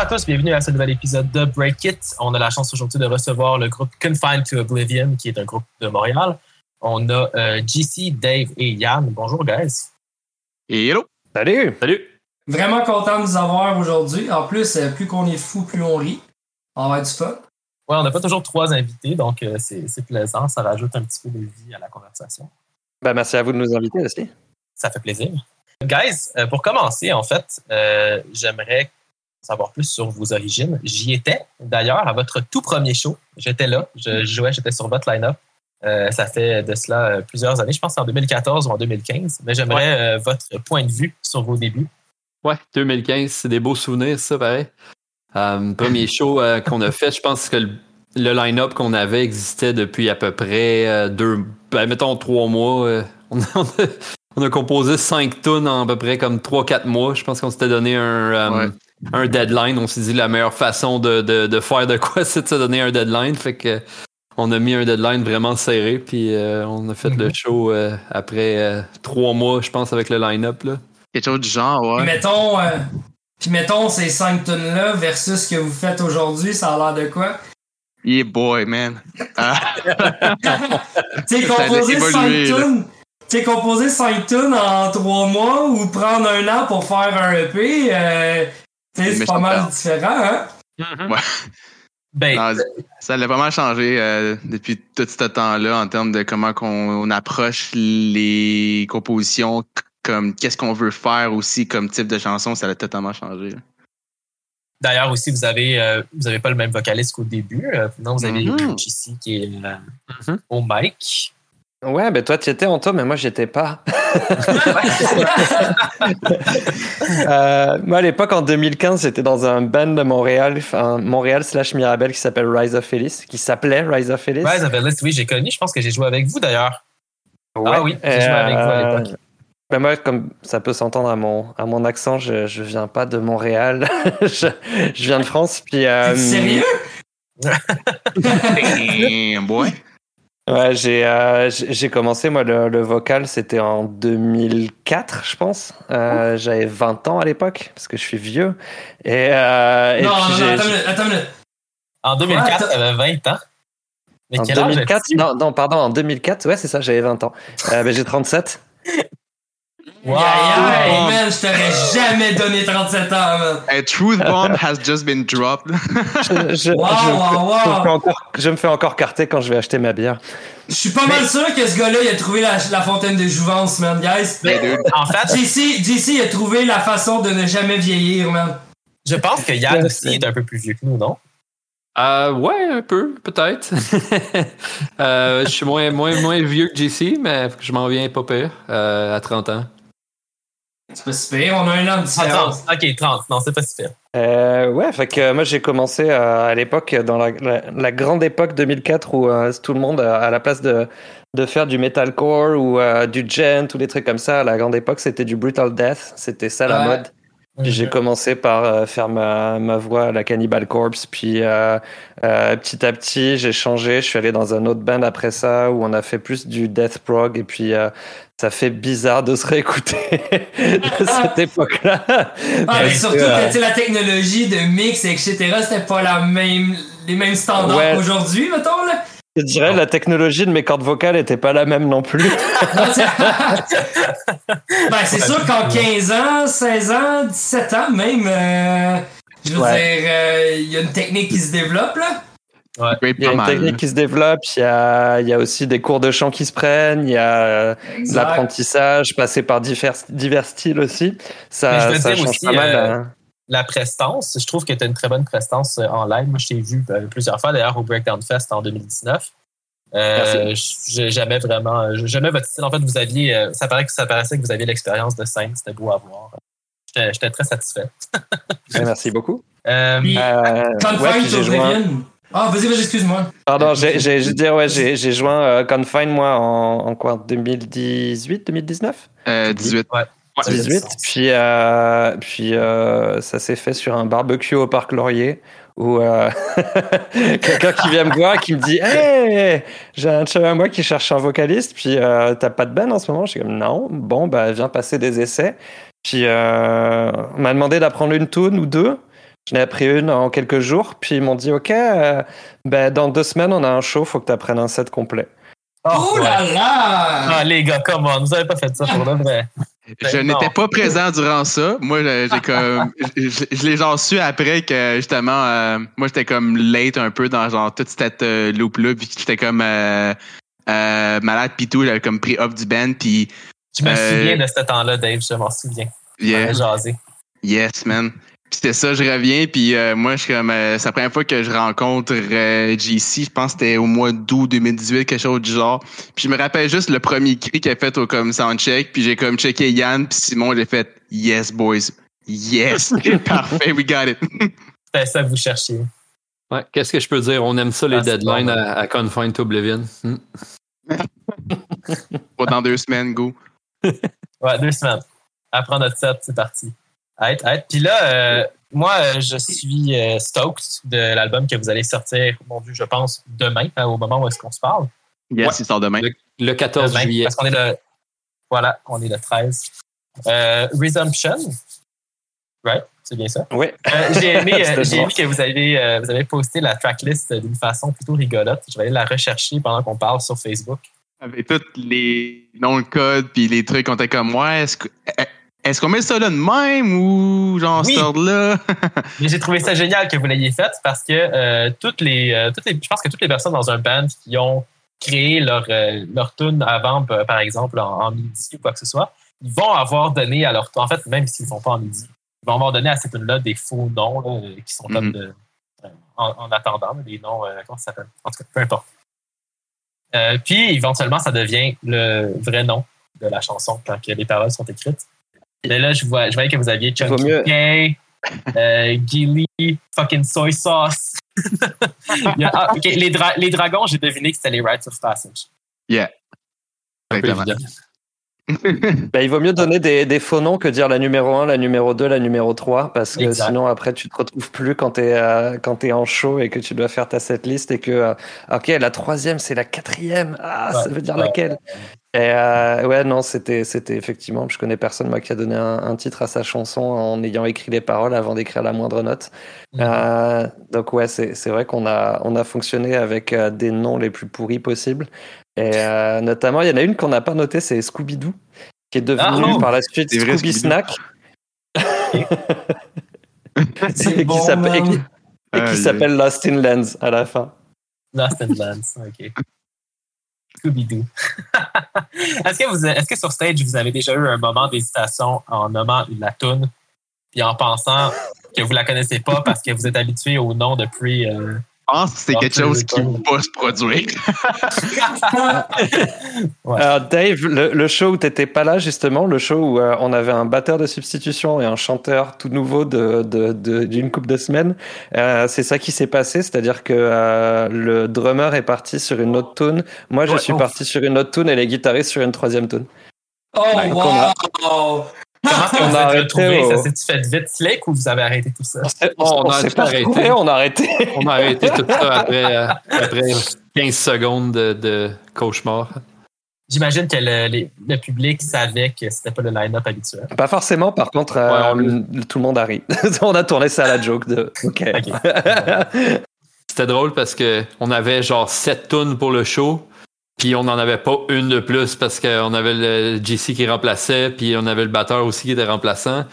Bonjour à tous, bienvenue à ce nouvel épisode de Break It. On a la chance aujourd'hui de recevoir le groupe Confined to Oblivion, qui est un groupe de Montréal. On a euh, JC, Dave et Yann. Bonjour, guys. Et hello. Salut. Salut. Vraiment content de vous avoir aujourd'hui. En plus, euh, plus qu'on est fou, plus on rit. On va être du fun. Ouais, on n'a pas toujours trois invités, donc euh, c'est c'est plaisant. Ça rajoute un petit peu de vie à la conversation. Ben, merci à vous de nous inviter aussi. Ça fait plaisir. Guys, euh, pour commencer, en fait, euh, j'aimerais savoir plus sur vos origines. J'y étais, d'ailleurs, à votre tout premier show. J'étais là, je jouais, j'étais sur votre line-up. Euh, ça fait de cela euh, plusieurs années. Je pense que c'est en 2014 ou en 2015. Mais j'aimerais euh, votre point de vue sur vos débuts. Ouais, 2015, c'est des beaux souvenirs, ça, pareil. Euh, premier show euh, qu'on a fait, je pense que le, le line-up qu'on avait existait depuis à peu près euh, deux, ben, mettons trois mois. euh, on, a, on a- on a composé cinq tunes en à peu près comme trois, quatre mois. Je pense qu'on s'était donné un, euh, Ouais. Un deadline. On s'est dit la meilleure façon de, de, de faire de quoi, c'est de se donner un deadline. Fait que on a mis un deadline vraiment serré, puis euh, on a fait le Mhm. show euh, après euh, trois mois, je pense, avec le line-up. là. Quelque chose du genre, Puis ouais. mettons, euh, puis mettons ces 5 tonnes-là versus ce que vous faites aujourd'hui, ça a l'air de quoi? Yeah boy, man. Ah, Tu sais, composer évolué, 5 là. tonnes. Tu sais, composer 5 tonnes en 3 mois ou prendre un an pour faire un EP, euh, c'est pas mal différent, hein? Ben, non, ça a vraiment changé euh, depuis tout ce temps-là en termes de comment qu'on on approche les compositions, c- comme qu'est-ce qu'on veut faire aussi comme type de chanson, ça a totalement changé. D'ailleurs aussi, vous avez euh, vous avez pas le même vocaliste qu'au début. Euh, non, vous avez Mhm. JC qui est euh, Mhm. au mic. Ouais, ben toi, tu étais Anto, mais moi, j'étais pas. Euh, moi, à l'époque, en 2015, j'étais dans un band de Montréal, enfin, Montréal slash Mirabel, qui s'appelle Rise of Ellis, qui s'appelait Rise of Ellis. Rise of Ellis, oui, j'ai connu. Je pense que j'ai joué avec vous d'ailleurs. Ouais. Ah oui, j'ai joué avec vous à l'époque. Ben moi, comme ça peut s'entendre à mon, à mon accent, je, je viens pas de Montréal. je, je viens de France. Puis, euh, sérieux? Damn, boy. Ouais, j'ai euh, j'ai commencé, moi, le, le vocal, c'était en 2004, je pense. Euh, J'avais 20 ans à l'époque, parce que je suis vieux. Et, euh, et non, puis non, j'ai- non, attends une minute, attends une minute. En 2004, Ouais, tu avais 20 ans. Mais En quel âge 2004 as-tu? non, non, pardon, en 2004, ouais, c'est ça, j'avais 20 ans. Euh, ben, j'ai 37. Wow. Aïe, Wow. man, je t'aurais jamais donné 37 ans, man. A truth bomb has just been dropped. Je, je- Wow, je- wow, je me wow. fais encore, je me fais encore carter quand je vais acheter ma bière. Je suis pas mal sûr que ce gars-là, il a trouvé la, la fontaine de jouvence, man, guys. Mais, en fait, JC, JC a trouvé la façon de ne jamais vieillir, man. je pense que Yann aussi est un peu plus vieux que nous, non? Euh, ouais, un peu, peut-être. Euh, je suis moins, moins, moins vieux que JC, mais je m'en viens pas pire, euh, à 30 ans. C'est pas si pire, on a un an de Ah, différence. 30. Ok, 30. Non, c'est pas si pire. Euh, ouais, fait que euh, moi j'ai commencé euh, à l'époque, dans la, la- la grande époque 2004 où euh, tout le monde, à la place de, de faire du metalcore ou euh, du gent ou des trucs comme ça, à la grande époque c'était du brutal death, c'était ça la Ouais. mode. J'ai commencé par euh, faire ma, ma voix à la Cannibal Corpse, puis euh, euh, petit à petit j'ai changé, je suis allé dans un autre band après ça où on a fait plus du death prog et puis euh, ça fait bizarre de se réécouter de cette époque-là. Ah, mais surtout que, euh, la technologie de mix, etc., c'était pas la même, les mêmes standards Ouais. qu'aujourd'hui, mettons, là. Je dirais la technologie de mes cordes vocales était pas la même non plus. Non, c'est- ben, c'est sûr qu'en 15 ans, 16 ans, 17 ans, même, euh, je veux Ouais. dire, euh, il y a une technique qui se développe, là. Il y a une mal. technique qui se développe, il y a, il y a aussi des cours de chant qui se prennent, il y a euh, de l'apprentissage, passer par divers, divers styles aussi. Ça, ça change aussi, pas mal. euh, hein. La prestance, je trouve que tu as une très bonne prestance euh, en live. Moi, je t'ai vu euh, plusieurs fois, d'ailleurs, au Breakdown Fest en 2019. Euh, j'ai jamais vraiment, jamais votre style. En fait, vous aviez, euh, ça paraît que ça paraissait que vous aviez l'expérience de scène. C'était beau à voir. J'étais très satisfait. Ouais, merci beaucoup. Euh, Puis, Euh, Confine ouais. Ah, vas-y, vas-y, excuse-moi. Pardon, j'ai dire, ouais, j'ai j'ai joint euh, Confine moi en, en quoi 2018, 2019 Euh, 18. ouais. Ça fait du 18. sens. Puis, euh, puis euh, ça s'est fait sur un barbecue au Parc Laurier où euh, quelqu'un qui vient me voir qui me dit Hey, j'ai un chum à moi qui cherche un vocaliste, puis euh, t'as pas de band en ce moment? Je suis comme Non, bon, bah viens passer des essais. Puis euh, on m'a demandé d'apprendre une tune ou deux. Je n'ai appris une en quelques jours, puis ils m'ont dit Ok, euh, ben, dans deux semaines, on a un show, faut que tu apprennes un set complet. Oh, ouais. là là! Ah, les gars, comment vous avez pas fait ça pour le vrai. Je Ben, n'étais pas présent durant ça. Moi, je- j'ai comme, je, l'ai genre su après que justement, euh, moi j'étais comme late un peu dans genre toute cette euh, loop là, puis j'étais comme euh, euh, malade pis tout, j'avais comme pris off du band, puis Je me souviens de ce temps-là, Dave, je m'en souviens. On yeah, avait jasé. yes man. Puis c'était ça, je reviens, puis euh, moi je suis comme, euh, c'est la première fois que je rencontre euh, JC, je pense que c'était au mois d'août 2018, quelque chose du genre. Puis je me rappelle juste le premier cri qu'il a fait au comme soundcheck, puis j'ai comme checké Yann puis Simon, j'ai fait yes boys, yes, parfait, we got it. C'était ça que vous cherchiez. Ouais, Qu'est-ce que je peux dire? On aime ça, les Ah, deadlines bon. à, à Confined to Oblivion. Hmm. Pas dans deux semaines, go. Ouais, deux semaines. Après notre set, c'est parti. Hâte. Puis là, euh, moi, euh, je suis euh, stoked de l'album que vous allez sortir, mon Dieu, je pense, demain, hein, au moment où est-ce qu'on se parle. Yes, Ouais. il sort demain. Le, le 14 Demain, juillet. Parce qu'on est le. Voilà, on est le 13. Euh, Resumption. Right? C'est bien ça? Oui. Euh, j'ai aimé, euh, bon. vu que vous avez, euh, vous avez posté la tracklist d'une façon plutôt rigolote. Je vais aller la rechercher pendant qu'on parle sur Facebook. Avec tous les noms de code puis les trucs, on était comme, ouais, est-ce que- est-ce qu'on met ça là de même ou genre Oui. ordre-là? Mais j'ai trouvé ça génial que vous l'ayez fait parce que euh, toutes, les, euh, toutes les, je pense que toutes les personnes dans un band qui ont créé leur, euh, leur tune avant, euh, par exemple, en, en midi ou quoi que ce soit, ils vont avoir donné à leur En fait, même s'ils ne sont pas en midi, ils vont avoir donné à cette tune-là des faux noms là, qui sont comme Mhm. de, en, en attendant, des noms, comment ça s'appelle? En tout cas, peu importe. Puis, éventuellement, ça devient le vrai nom de la chanson quand que les paroles sont écrites. Mais là, je, vois, je voyais que vous aviez vaut Chunky mieux- K, euh, Gilly, fucking soy sauce. A- ah, ok, les, dra- les dragons, j'ai deviné que c'était les Rites of Passage. Peu Exactement. Ben, il vaut mieux donner des, des faux noms que dire la numéro 1, la numéro 2, la numéro 3, parce que Exact. sinon après tu te retrouves plus quand tu es, en show et que tu dois faire ta setlist et que, euh, ok, la troisième c'est la quatrième, ah, ça veut dire Ouais. laquelle? Et euh, ouais, non, c'était, c'était effectivement, je connais personne moi qui a donné un, un titre à sa chanson en ayant écrit les paroles avant d'écrire la moindre note. Mhm. Euh, donc ouais, c'est, c'est vrai qu'on a, on a fonctionné avec euh, des noms les plus pourris possibles. Et euh, notamment, il y en a une qu'on n'a pas notée, c'est Scooby-Doo, qui est devenue Ah, par la suite vrai, Scooby. Snack. Et qui bon, s'appelle- et qui- man. et qui Aïe, s'appelle Lost in Lands à la fin. Lost in Lands, OK. Est-ce, que vous, est-ce que sur stage, vous avez déjà eu un moment d'hésitation en nommant la toune puis en pensant que vous la connaissez pas parce que vous êtes habitué au nom depuis... euh, pense que c'est quelque chose qui va pas se produire. Ouais. Alors Dave, le, le show où t'étais pas là justement, le show où euh, on avait un batteur de substitution et un chanteur tout nouveau de, de- de- d'une coupe de semaines, euh, c'est ça qui s'est passé, c'est-à-dire que euh, le drummer est parti sur une autre tune, moi je Ouais, suis ouf. parti sur une autre tune et les guitaristes sur une troisième tune. Oh, wow! Comment est-ce que On vous a avez arrêté retrouvé? au- Ça s'est-tu fait vite slick ou vous avez arrêté tout ça? On s'est, Oh, on on a s'est tout arrêté. on a arrêté. On a arrêté tout ça après, euh, après 15 secondes de, de cauchemar. J'imagine que le, les- le public savait que c'était pas le line-up habituel. Pas forcément, par contre, euh, Ouais, on on- tout le monde a ri. on a tourné ça à la joke de. Ok. C'était drôle parce que on avait genre 7 tonnes pour le show, puis on n'en avait pas une de plus parce qu'on avait le JC qui remplaçait, puis on avait le batteur aussi qui était remplaçant.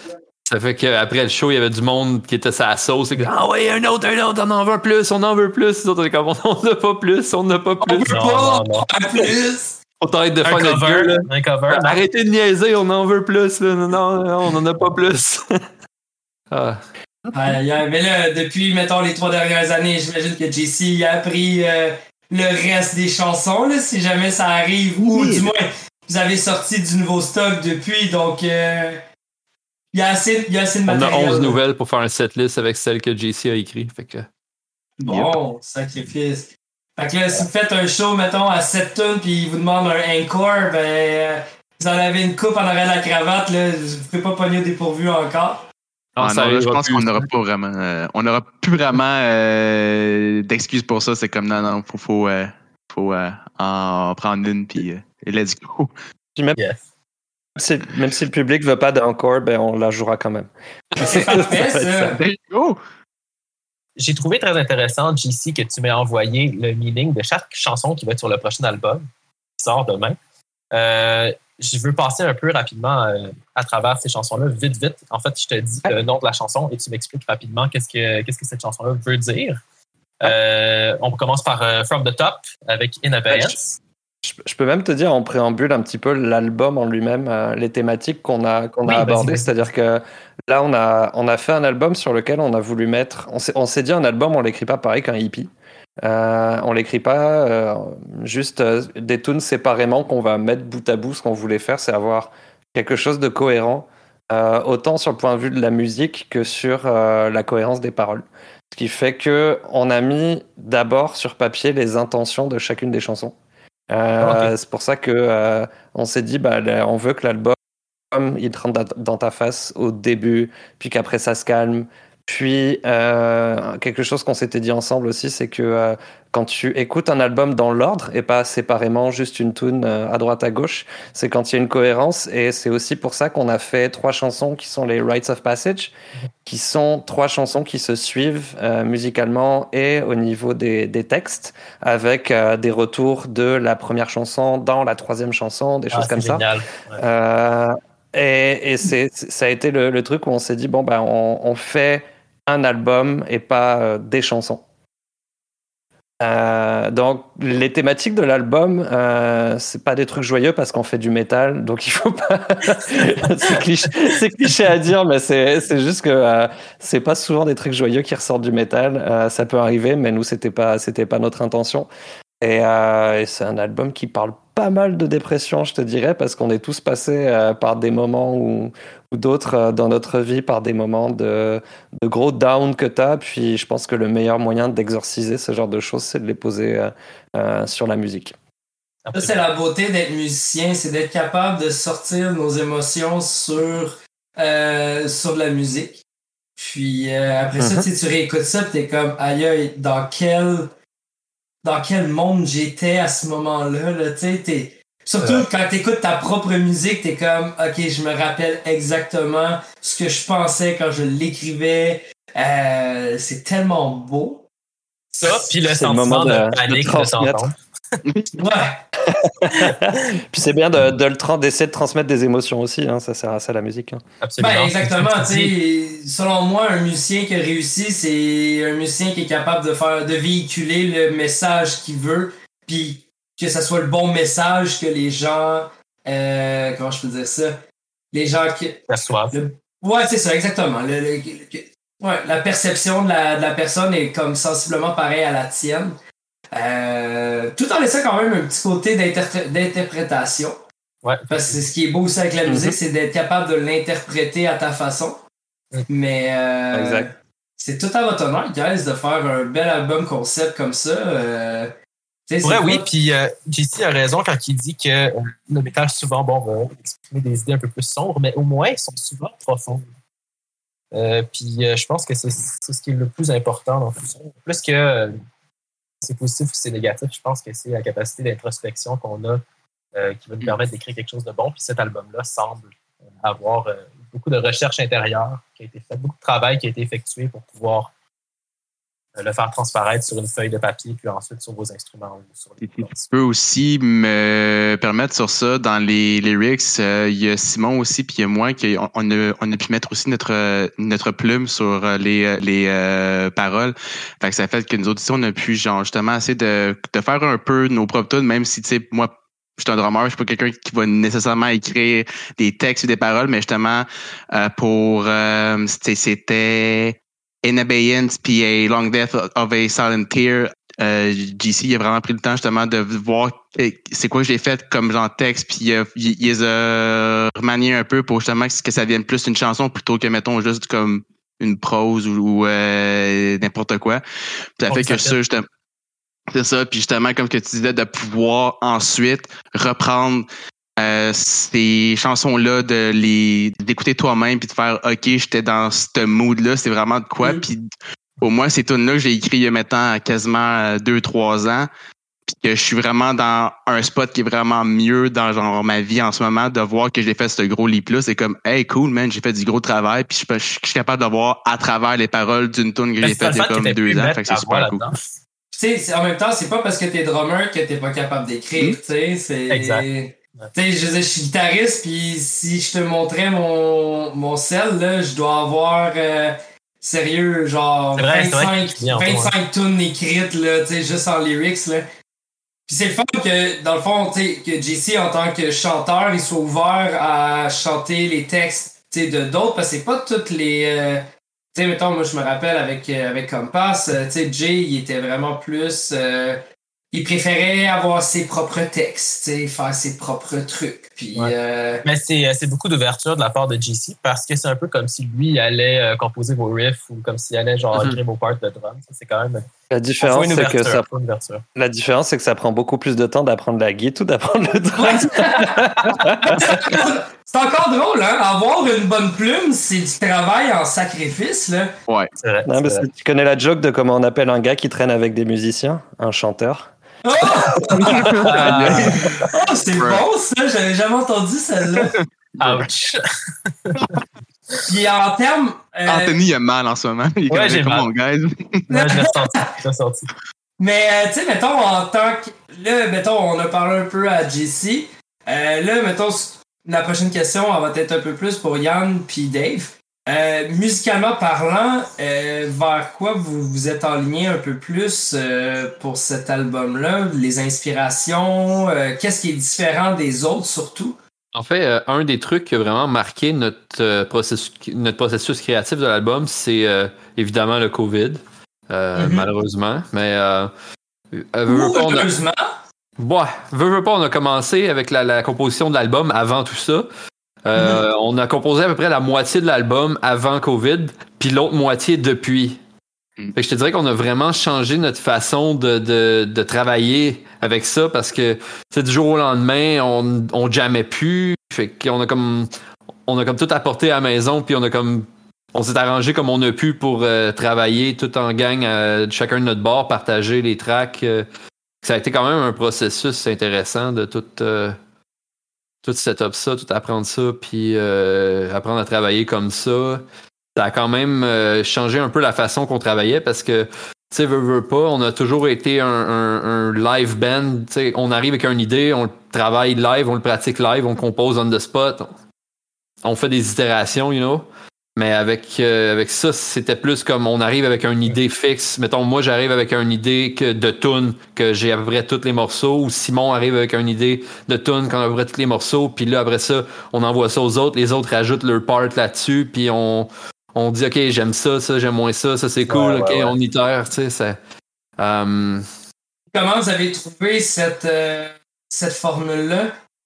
Ça fait qu'après le show, il y avait du monde qui était sa sauce. et que, Ah ouais, un autre, un autre, on en veut plus, on en veut plus. Les autres comme, on n'a pas plus, on n'a pas On plus. peut Non, pas non, non. en plus! On t'arrête de Un faire notre gueule. cover, là. un cover. Arrêtez de niaiser, on en veut plus. Là. Non, non, non, on en a pas plus. ah. Mais là, depuis, mettons, les trois dernières années, j'imagine que JC a appris euh, le reste des chansons, là, si jamais ça arrive, ou Oui. du moins, vous avez sorti du nouveau stock depuis, donc euh, il y a assez, il y a assez de On a matériel. 11 là. nouvelles pour faire un setlist avec celle que JC a écrit. Fait que... Bon, sacrifice. Fait que là, si vous faites un show, mettons, à 7 tonnes, puis ils vous demandent un encore, ben, euh, vous en avez une coupe en arrière de la cravate, là, vous pouvez pas pogner au dépourvu encore. Ah, ça non, là, je pense qu'on n'aura pas vraiment. euh, on n'aura plus vraiment euh, d'excuses pour ça. C'est comme non, non, faut, faut, euh, faut euh, en prendre une puis euh, et let's go. Yes. si, même si le public veut pas d'encore, ben on la jouera quand même. C'est parfait, ça. J'ai trouvé très intéressant, JC, que tu m'aies envoyé le meaning de chaque chanson qui va être sur le prochain album, qui sort demain. Je veux passer un peu rapidement euh, à travers ces chansons-là, vite, vite. En fait, je te dis le nom de la chanson et tu m'expliques rapidement qu'est-ce que, qu'est-ce que cette chanson-là veut dire. Euh, on commence par euh, From the Top avec In Abeyance. Je, je peux même te dire en préambule un petit peu l'album en lui-même, les thématiques qu'on a, qu'on Oui, a abordées. C'est-à-dire que là, on a, on a fait un album sur lequel on a voulu mettre. On s'est, on s'est dit un album, on l'écrit pas pareil qu'un hippie. Euh, on l'écrit pas euh, juste euh, des tunes séparément qu'on va mettre bout à bout. Ce qu'on voulait faire, c'est avoir quelque chose de cohérent, autant sur le point de vue de la musique que sur la cohérence des paroles. Ce qui fait que on a mis d'abord sur papier les intentions de chacune des chansons. Ok. C'est pour ça que on s'est dit, bah, là, on veut que l'album il te rentre dans ta face au début, puis qu'après ça se calme. Puis euh, quelque chose qu'on s'était dit ensemble aussi, c'est que euh, quand tu écoutes un album dans l'ordre et pas séparément juste une tune euh, à droite à gauche, c'est quand il y a une cohérence et c'est aussi pour ça qu'on a fait trois chansons qui sont les Rites of Passage, qui sont trois chansons qui se suivent euh, musicalement et au niveau des, des textes, avec euh, des retours de la première chanson dans la troisième chanson, des Ah, choses comme ça. génial. Ouais. Euh, et et ça a été le, le truc où on s'est dit, bon, ben, on, on fait un album et pas euh, des chansons. Euh, donc les thématiques de l'album, euh, c'est pas des trucs joyeux parce qu'on fait du métal, donc il faut pas. c'est, cliché, à dire, mais c'est, juste que euh, c'est pas souvent des trucs joyeux qui ressortent du métal. Ça peut arriver, mais nous c'était pas, c'était pas notre intention. Et, et c'est un album qui parle pas mal de dépression, je te dirais, parce qu'on est tous passés par des moments ou, ou d'autres euh, dans notre vie, par des moments de, de gros down que tu as. Puis je pense que le meilleur moyen d'exorciser ce genre de choses, c'est de les poser euh, euh, sur la musique. Ça, c'est la beauté d'être musicien, c'est d'être capable de sortir nos émotions sur, euh, sur de la musique. Puis euh, après ça, Mhm. tu tu réécoutes ça, pis t'es comme, aïe, dans quel, dans quel monde j'étais à ce moment-là, là, tu sais, t'es- Surtout Ouais. quand t'écoutes ta propre musique, t'es comme, ok, je me rappelle exactement ce que je pensais quand je l'écrivais. Euh, c'est tellement beau. Ça, puis le C'est le moment sentiment de- de, panique de. Ouais. Puis c'est bien de, de le tra- d'essayer de transmettre des émotions aussi, hein, ça sert à ça la musique. hein. Absolument. Ben, exactement. Selon moi, un musicien qui a réussi, c'est un musicien qui est capable de faire, de véhiculer le message qu'il veut, puis que ça soit le bon message que les gens, euh, comment je peux dire ça, les gens qui, perçoivent. le- ouais, c'est ça, exactement. Le- ouais, la perception de la, de la personne est comme sensiblement pareille à la tienne. Euh, tout en laissant quand même un petit côté d'interpré- d'interprétation. Ouais. Parce que c'est ce qui est beau aussi avec la Mhm. musique, c'est d'être capable de l'interpréter à ta façon. Mhm. Mais euh, c'est tout à votre honneur, guys, de faire un bel album concept comme ça. Euh, vrai, oui, puis euh, JC a raison quand il dit que euh, le métal, souvent, bon, va exprimer des idées un peu plus sombres, mais au moins, ils sont souvent profondes. Euh, puis euh, je pense que c'est ce qui est le plus important dans tout ça. Plus que euh, c'est positif ou c'est négatif, je pense que c'est la capacité d'introspection qu'on a qui va nous permettre d'écrire quelque chose de bon. Puis cet album-là semble avoir beaucoup de recherche intérieure qui a été faite, beaucoup de travail qui a été effectué pour pouvoir le faire transparaître sur une feuille de papier, puis ensuite sur vos instruments ou sur les Tu peux aussi me permettre sur ça, dans les lyrics, euh, il y a Simon aussi, puis il y a moi, qu'on on a, on a pu mettre aussi notre, euh, notre plume sur euh, les, euh, les euh, paroles. Fait que ça fait que nous autres ici, on a pu genre justement essayer de, de faire un peu nos propres tunes, même si, tu sais, moi, je suis un drummer, je suis pas quelqu'un qui va nécessairement écrire des textes ou des paroles, mais justement, euh, pour, euh, c'était In Abeyance puis A Long Death of a Silent Tear, euh, JC il a vraiment pris le temps justement de voir euh, c'est quoi que j'ai fait comme genre texte puis euh, il, il les a remaniés un peu pour justement que ça vienne plus une chanson plutôt que mettons juste comme une prose ou, ou, euh, n'importe quoi. Ça fait que ça justement c'est ça puis justement comme que tu disais de pouvoir ensuite reprendre euh, ces chansons-là, de les d'écouter toi-même puis de faire OK, j'étais dans ce mood-là, c'est vraiment de quoi? Mm. Puis au moins, ces tunes-là que j'ai écrit il y a maintenant quasiment euh, deux, trois ans. puis que je suis vraiment dans un spot qui est vraiment mieux dans genre ma vie en ce moment, de voir que j'ai fait ce gros leap-là, c'est comme Hey cool man, j'ai fait du gros travail, puis je, je, je suis capable de voir à travers les paroles d'une tune que j'ai faite il y a comme deux ans. Fait que c'est super cool. Tu sais, en même temps, c'est pas parce que t'es drummer que t'es pas capable d'écrire, tu sais. C'est. Tu sais, je suis guitariste, puis si je te montrais mon, mon sel, là, je dois avoir. euh, sérieux, genre C'est vrai, c'est vrai 25, qu'il y a en toi, 25 tunes écrites, là, tu sais, juste en lyrics, là. Puis c'est le fun que, dans le fond, tu sais, que JC, en tant que chanteur, il soit ouvert à chanter les textes, tu sais, de d'autres, parce que c'est pas toutes les. euh, tu sais, mettons, moi, je me rappelle avec, euh, avec Compass, euh, tu sais, Jay, il était vraiment plus. euh, il préférait avoir ses propres textes, faire ses propres trucs. Puis. Ouais. euh, Mais c'est euh, c'est beaucoup d'ouverture de la part de JC parce que c'est un peu comme si lui allait euh, composer vos riffs ou comme s'il allait genre écrire vos parts de drum. Ça, C'est quand même La différence, c'est que ça, la différence, c'est que ça prend beaucoup plus de temps d'apprendre la guitare ou d'apprendre le drum. c'est encore drôle, hein? Avoir une bonne plume, c'est du travail en sacrifice, là. C'est vrai. Non, mais vrai. tu connais la joke de comment on appelle un gars qui traîne avec des musiciens? Un chanteur. Oh! Ah, Oh, c'est bon, ça! J'avais jamais entendu celle-là. ouch. Puis en termes. euh, Anthony, il a mal en ce moment. Il est Ouais, comme, j'ai mal. mon guys. Ouais, je l'ai. Je. Mais, euh, tu sais, mettons, en tant que. Là, mettons, on a parlé un peu à JC. Euh, là, mettons, la prochaine question, elle va être un peu plus pour Yann puis Dave. Euh, musicalement parlant, euh, vers quoi vous vous êtes enligné un peu plus euh, pour cet album-là? Les inspirations? Qu'est-ce qui est différent des autres, surtout? En fait, un des trucs qui a vraiment marqué notre, processus, notre processus créatif de l'album, c'est évidemment le COVID, Mhm. malheureusement. Mais veux pas, on a, Heureusement. Ouais, veux, veux pas, on a commencé avec la, la composition de l'album avant tout ça. Euh, On a composé à peu près la moitié de l'album avant COVID, puis l'autre moitié depuis. Mm. Fait que je te dirais qu'on a vraiment changé notre façon de, de, de travailler avec ça parce que c'est du jour au lendemain, on, on jamais plus. Fait qu'on a comme on a comme tout apporté à la maison, puis on a comme on s'est arrangé comme on a pu pour euh, travailler tout en gang, euh, chacun de notre bord, partager les tracks. euh, ça a été quand même un processus intéressant de tout, euh, tout setup ça, tout apprendre ça, puis euh, apprendre à travailler comme ça. Ça a quand même euh, changé un peu la façon qu'on travaillait parce que, tu sais, veux, veux pas, on a toujours été un, un- un live band. Tu sais, on arrive avec une idée, on le travaille live, on le pratique live, on compose on the spot. On fait des itérations, you know. Mais avec, euh, avec ça, c'était plus comme on arrive avec une idée fixe. Mettons, moi, j'arrive avec une idée que, de tune, que j'ai à peu près tous les morceaux, ou Simon arrive avec une idée de tune qu'on a à peu près tous les morceaux, puis là, après ça, on envoie ça aux autres, les autres rajoutent leur part là-dessus, puis on, on dit, OK, j'aime ça, ça, j'aime moins ça, ça, c'est cool, Ouais, OK, ouais, on itère, tu sais, c'est... euh, Comment vous avez trouvé cette, euh, cette formule-là?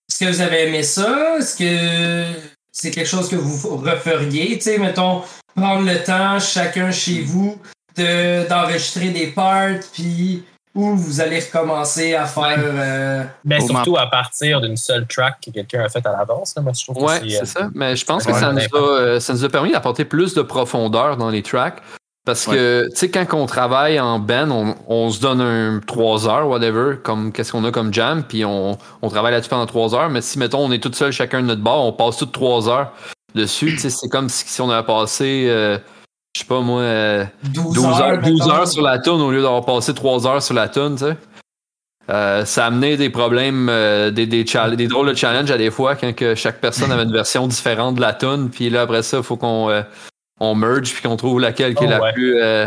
Est-ce que vous avez aimé ça? Est-ce que c'est quelque chose que vous referiez? Tu sais, mettons, prendre le temps, chacun chez vous, de, d'enregistrer des parts, puis où vous allez recommencer à faire. euh, Mais Au surtout à partir d'une seule track que quelqu'un a faite à l'avance. là. Moi, je trouve que Ouais, c'est, euh, c'est ça. Mais je pense Ouais, que ça nous, a, euh, ça nous a permis d'apporter plus de profondeur dans les tracks. Parce que, tu sais, quand on travaille en band, on, on se donne un 3 heures, whatever, comme qu'est-ce qu'on a comme jam, puis on, on travaille là-dessus pendant 3 heures. Mais si, mettons, on est tout seul chacun de notre bord, on passe toutes 3 heures dessus. Tu sais, c'est comme si, si on avait passé, euh, je sais pas moi, euh, 12, 12 heures, 12 mettons. heures sur la tune au lieu d'avoir passé 3 heures sur la tune, tu sais. Euh, ça a amené des problèmes, euh, des, des, des drôles de challenges à des fois quand que chaque personne avait une version différente de la tune. Puis là, après ça, il faut qu'on euh, on merge puis qu'on trouve laquelle qui est Oh, la ouais. plus. euh,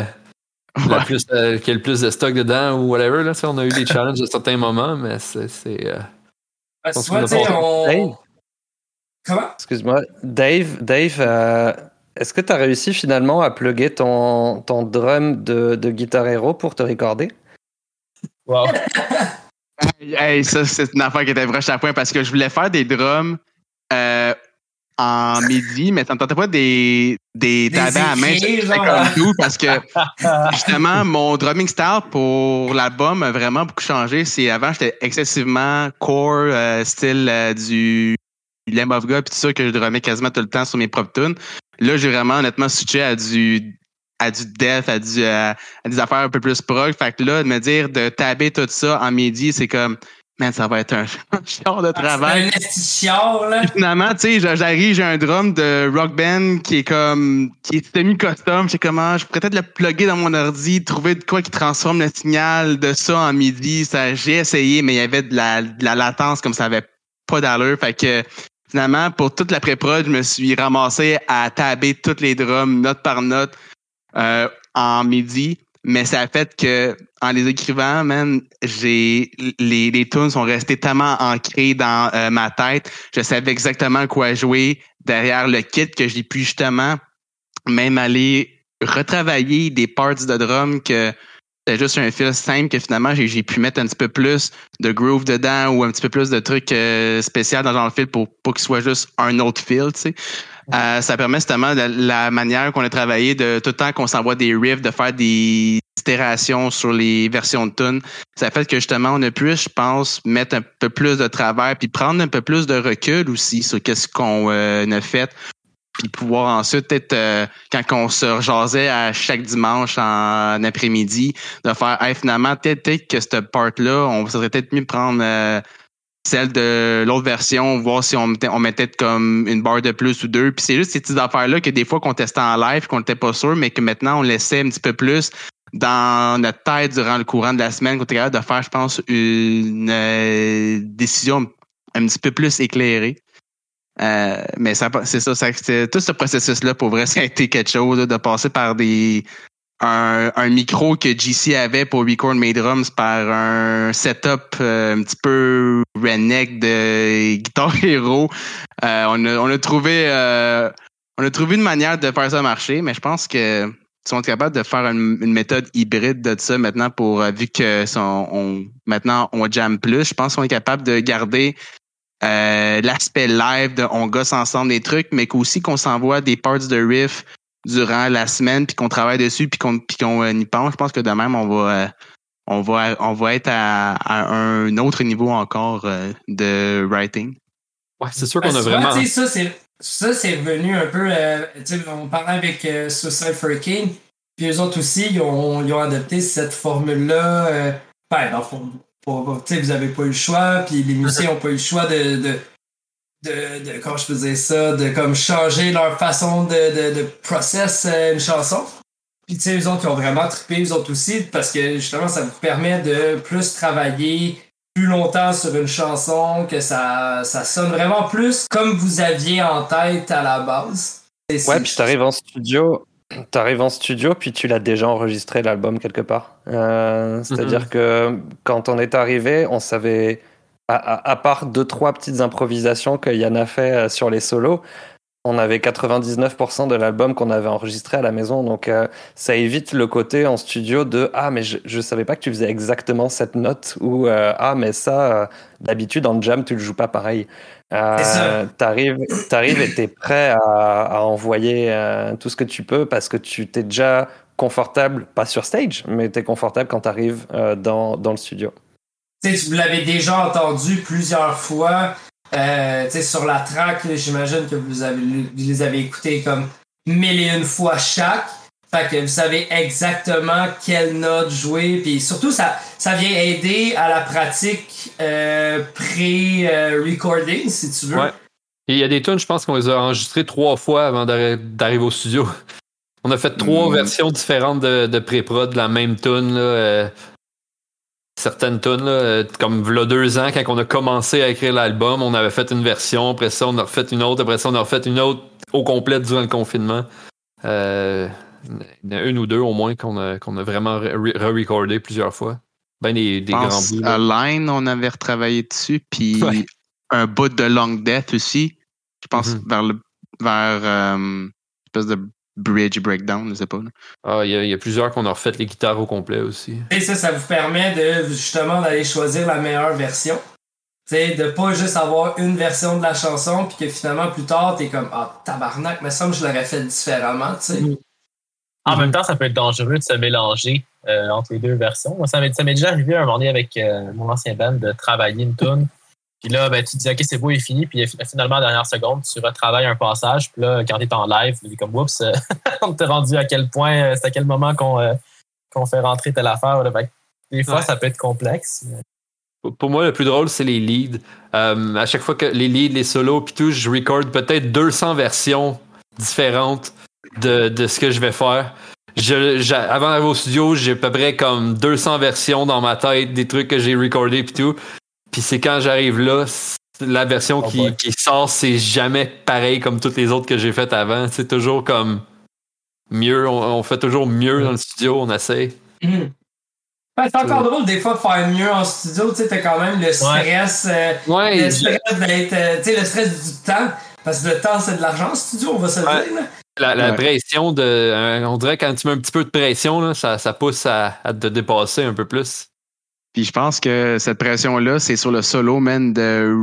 la Ouais. plus euh, qui a le plus de stock dedans ou whatever. Là, on a eu des challenges à certains moments, mais c'est. c'est, euh, on. Dave, Comment? excuse-moi. Dave, Dave euh, est-ce que tu as réussi finalement à plugger ton, ton drum de, de Guitar Hero pour te recorder? Wow. Hey, hey, ça, c'est une affaire qui était broche à point parce que je voulais faire des drums euh, en midi, mais ça me tentait pas des, des Des tabas à main. comme tout parce que justement, mon drumming style pour l'album a vraiment beaucoup changé. C'est avant, j'étais excessivement core, euh, style euh, du Lamb of God, puis tout ça que je drummais quasiment tout le temps sur mes propres tunes. Là, j'ai vraiment honnêtement switché à du à du death, à, du, à, à des affaires un peu plus prog. Fait que là, de me dire de taber tout ça en midi, c'est comme, man, ça va être un char de Ah, travail. C'est un là. Puis finalement, tu sais, j'a- j'arrive, j'ai un drum de rock band qui est comme, qui est semi-custom. J'ai comment, je pourrais peut-être le plugger dans mon ordi, trouver de quoi qui transforme le signal de ça en midi. Ça, j'ai essayé, mais il y avait de la, de la latence comme ça avait pas d'allure. Fait que, finalement, pour toute la pré-prod, je me suis ramassé à taber toutes les drums, note par note, euh, en midi. Mais ça a fait que, en les écrivant, man, j'ai, les, les tunes sont restées tellement ancrées dans euh, ma tête. Je savais exactement quoi jouer derrière le kit que j'ai pu justement même aller retravailler des parts de drum que c'était juste un fil simple que finalement j'ai pu mettre un petit peu plus de groove dedans ou un petit peu plus de trucs euh, spéciaux dans le fil pour pas qu'il soit juste un autre fil, tu sais. Euh, ça permet justement de la manière qu'on a travaillé de tout le temps qu'on s'envoie des riffs, de faire des itérations sur les versions de tunes. Ça fait que justement on a pu, je pense, mettre un peu plus de travers puis prendre un peu plus de recul aussi sur qu'est-ce qu'on euh, a fait puis pouvoir ensuite peut-être euh, quand on se rejasait à chaque dimanche en après-midi de faire hey, finalement peut-être peut-être que cette part là on serait peut-être mieux prendre euh, celle de l'autre version voir si on mettait, on mettait comme une barre de plus ou deux. Puis c'est juste ces petites affaires là que des fois qu'on testait en live qu'on n'était pas sûr mais que maintenant on laissait un petit peu plus dans notre tête durant le courant de la semaine qu'on était capable de faire je pense une euh, décision un petit peu plus éclairée. Euh, mais ça, c'est ça, ça tout ce processus-là, pour vrai, ça a été quelque chose de passer par des un, un micro que JC avait pour record mes drums par un setup euh, un petit peu redneck de Guitar Hero. Euh, on, a, on a trouvé euh, on a trouvé une manière de faire ça marcher, mais je pense que si on est capable de faire une, une méthode hybride de ça maintenant pour euh, vu que son- on, maintenant on jam plus, je pense qu'on est capable de garder euh, l'aspect live de on gosse ensemble des trucs, mais qu'aussi qu'on s'envoie des parts de riff durant la semaine, puis qu'on travaille dessus, puis qu'on puis qu'on euh, y pense. Je pense que de même, on va euh, on va on va être à, à un autre niveau encore euh, de writing. Ouais, c'est sûr qu'on a vraiment. ça, c'est, ça, c'est revenu un peu. euh, tu sais, on parlait avec euh, Suicide Hurricane, puis eux autres aussi, ils ont, ils ont adopté cette formule-là. Euh, ben, dans le fond, pour- tu sais, vous avez pas eu le choix, puis les musiciens ont pas eu le choix de. de de, de comment je peux dire ça, de comme changer leur façon de, de, de process euh, une chanson. Puis tu sais, eux autres, ils ont vraiment trippé, eux autres aussi, parce que justement, ça vous permet de plus travailler plus longtemps sur une chanson, que ça, ça sonne vraiment plus comme vous aviez en tête à la base. Et Ouais, puis t'arrives en studio, t'arrives en studio, puis tu l'as déjà enregistré l'album quelque part. Euh, C'est-à-dire que quand on est arrivé, on savait, à, à- à part deux trois petites improvisations que Yann a fait euh, sur les solos, on avait 99% de l'album qu'on avait enregistré à la maison. Donc euh, ça évite le côté en studio de ah mais je, je savais pas que tu faisais exactement cette note ou euh, ah mais ça euh, d'habitude en jam tu le joues pas pareil. T'arrives, t'arrives et t'es prêt à, à envoyer tout ce que tu peux parce que tu t'es déjà confortable, pas sur stage, mais t'es confortable quand t'arrives dans, dans le studio. Tu sais, vous l'avez déjà entendu plusieurs fois. Euh, tu sais, sur la track, j'imagine que vous, avez, vous les avez écoutés comme mille et une fois chaque. Fait que vous savez exactement quelle note jouer. Puis surtout, ça, ça vient aider à la pratique euh, pré-recording, si tu veux. Ouais. Et il y a des tunes, je pense qu'on les a enregistrées trois fois avant d'arri- d'arriver au studio. On a fait trois Mm. versions différentes de, de pré-prod de la même tune. Là, euh, certaines tunes, là, comme v'là deux ans, quand on a commencé à écrire l'album, on avait fait une version, après ça, on a refait une autre, après ça, on a refait une autre au complet durant le confinement. Euh, il y en a une ou deux au moins qu'on a, qu'on a vraiment re- re-recordé plusieurs fois. Ben des, grands bouts. à. Line, on avait retravaillé dessus, puis Ouais. un bout de Long Death aussi. Je pense Mhm. vers le vers euh, une espèce de bridge breakdown, je sais pas. là. Ah, il y, a- il y a plusieurs qu'on a refait les guitares au complet aussi. Et ça, ça vous permet de justement d'aller choisir la meilleure version. Tu sais, de pas juste avoir une version de la chanson, puis que finalement, plus tard, t'es comme Ah, tabarnak, me semble que je l'aurais fait différemment, tu sais. En même temps, ça peut être dangereux de se mélanger euh, entre les deux versions. Moi, ça m'est ça m'est déjà arrivé un moment donné avec euh, mon ancien band de travailler une tune Puis là, ben, tu te dis, OK, c'est beau, il est fini. Puis finalement, à la dernière seconde, tu retravailles un passage. Puis là, quand tu es en live, tu dis comme, oups, on t'est rendu à quel point, c'est à quel moment qu'on euh, qu'on fait rentrer telle affaire. Là. Fait des fois, Ouais. ça peut être complexe. Pour- moi, le plus drôle, c'est les leads. Euh, à chaque fois que les leads, les solos, puis tout, je record peut-être 200 versions différentes de, de ce que je vais faire. Je, avant d'arriver au studio, j'ai à peu près comme 200 versions dans ma tête des trucs que j'ai recordés puis tout. Puis c'est quand j'arrive là, la version Oh qui, sort, c'est jamais pareil comme toutes les autres que j'ai faites avant. C'est toujours comme mieux. On, on fait toujours mieux dans le studio, on essaie. Ouais, c'est encore drôle des fois de faire mieux en studio, tu sais, t'as quand même le stress, euh, Ouais, le stress d'être, euh, tu sais, le stress du temps, parce que le temps c'est de l'argent en studio, on va se le Ouais. dire. là. La, la Ouais. pression de. euh, on dirait quand tu mets un petit peu de pression, là, ça, ça pousse à, à te dépasser un peu plus. Puis je pense que cette pression-là, c'est sur le solo, man, de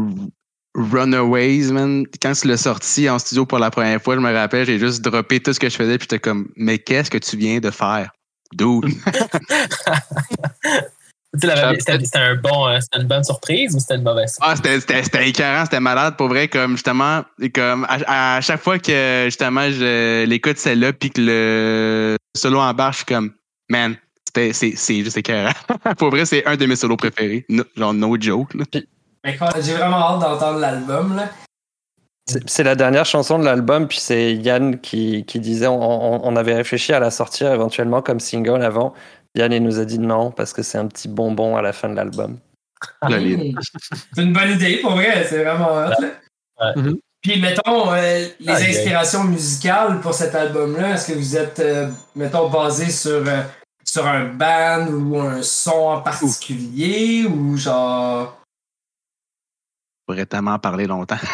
Runaways, man. Quand tu l'as sorti en studio pour la première fois, je me rappelle, j'ai juste droppé tout ce que je faisais, puis j'étais comme, mais qu'est-ce que tu viens de faire? Dude? C'était un bon, euh, c'était une bonne surprise ou c'était une mauvaise surprise? Ah, c'était, écœurant, c'était malade, pour vrai, comme justement, et comme à, à chaque fois que justement je l'écoute celle-là, puis que le solo en barre, je suis comme, man, c'était, c'est, c'est juste écœurant. pour vrai, c'est un de mes solos préférés. No- genre, no joke, là. Mais J'ai vraiment hâte d'entendre l'album. là. C'est c'est la dernière chanson de l'album, puis c'est Yann qui, qui disait on, on- on avait réfléchi à la sortir éventuellement comme single avant. Yann il nous a dit non parce que c'est un petit bonbon à la fin de l'album. Mhm. C'est une bonne idée, pour vrai, c'est vraiment. Ouais. Mhm. Puis, mettons, euh, les Ah, yeah. inspirations musicales pour cet album-là, est-ce que vous êtes, euh, mettons, basé sur, euh, sur un band ou un son en particulier ou genre. Je pourrais tellement en parler longtemps.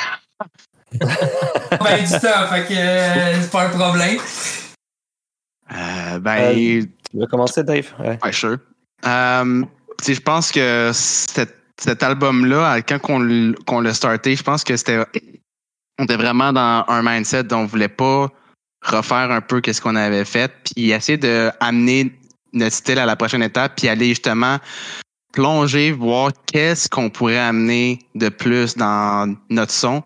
Ben, du temps, fait que euh, c'est pas un problème. Euh, ben, Euh, Tu veux commencer, Dave? Ouais. Ouais, sure. Tu sais, je pense que cet, cet album-là, quand on, l'a starté, je pense que c'était. On était vraiment dans un mindset dont on voulait pas refaire un peu qu'est-ce qu'on avait fait, puis essayer d'amener notre style à la prochaine étape, puis aller justement plonger, voir qu'est-ce qu'on pourrait amener de plus dans notre son.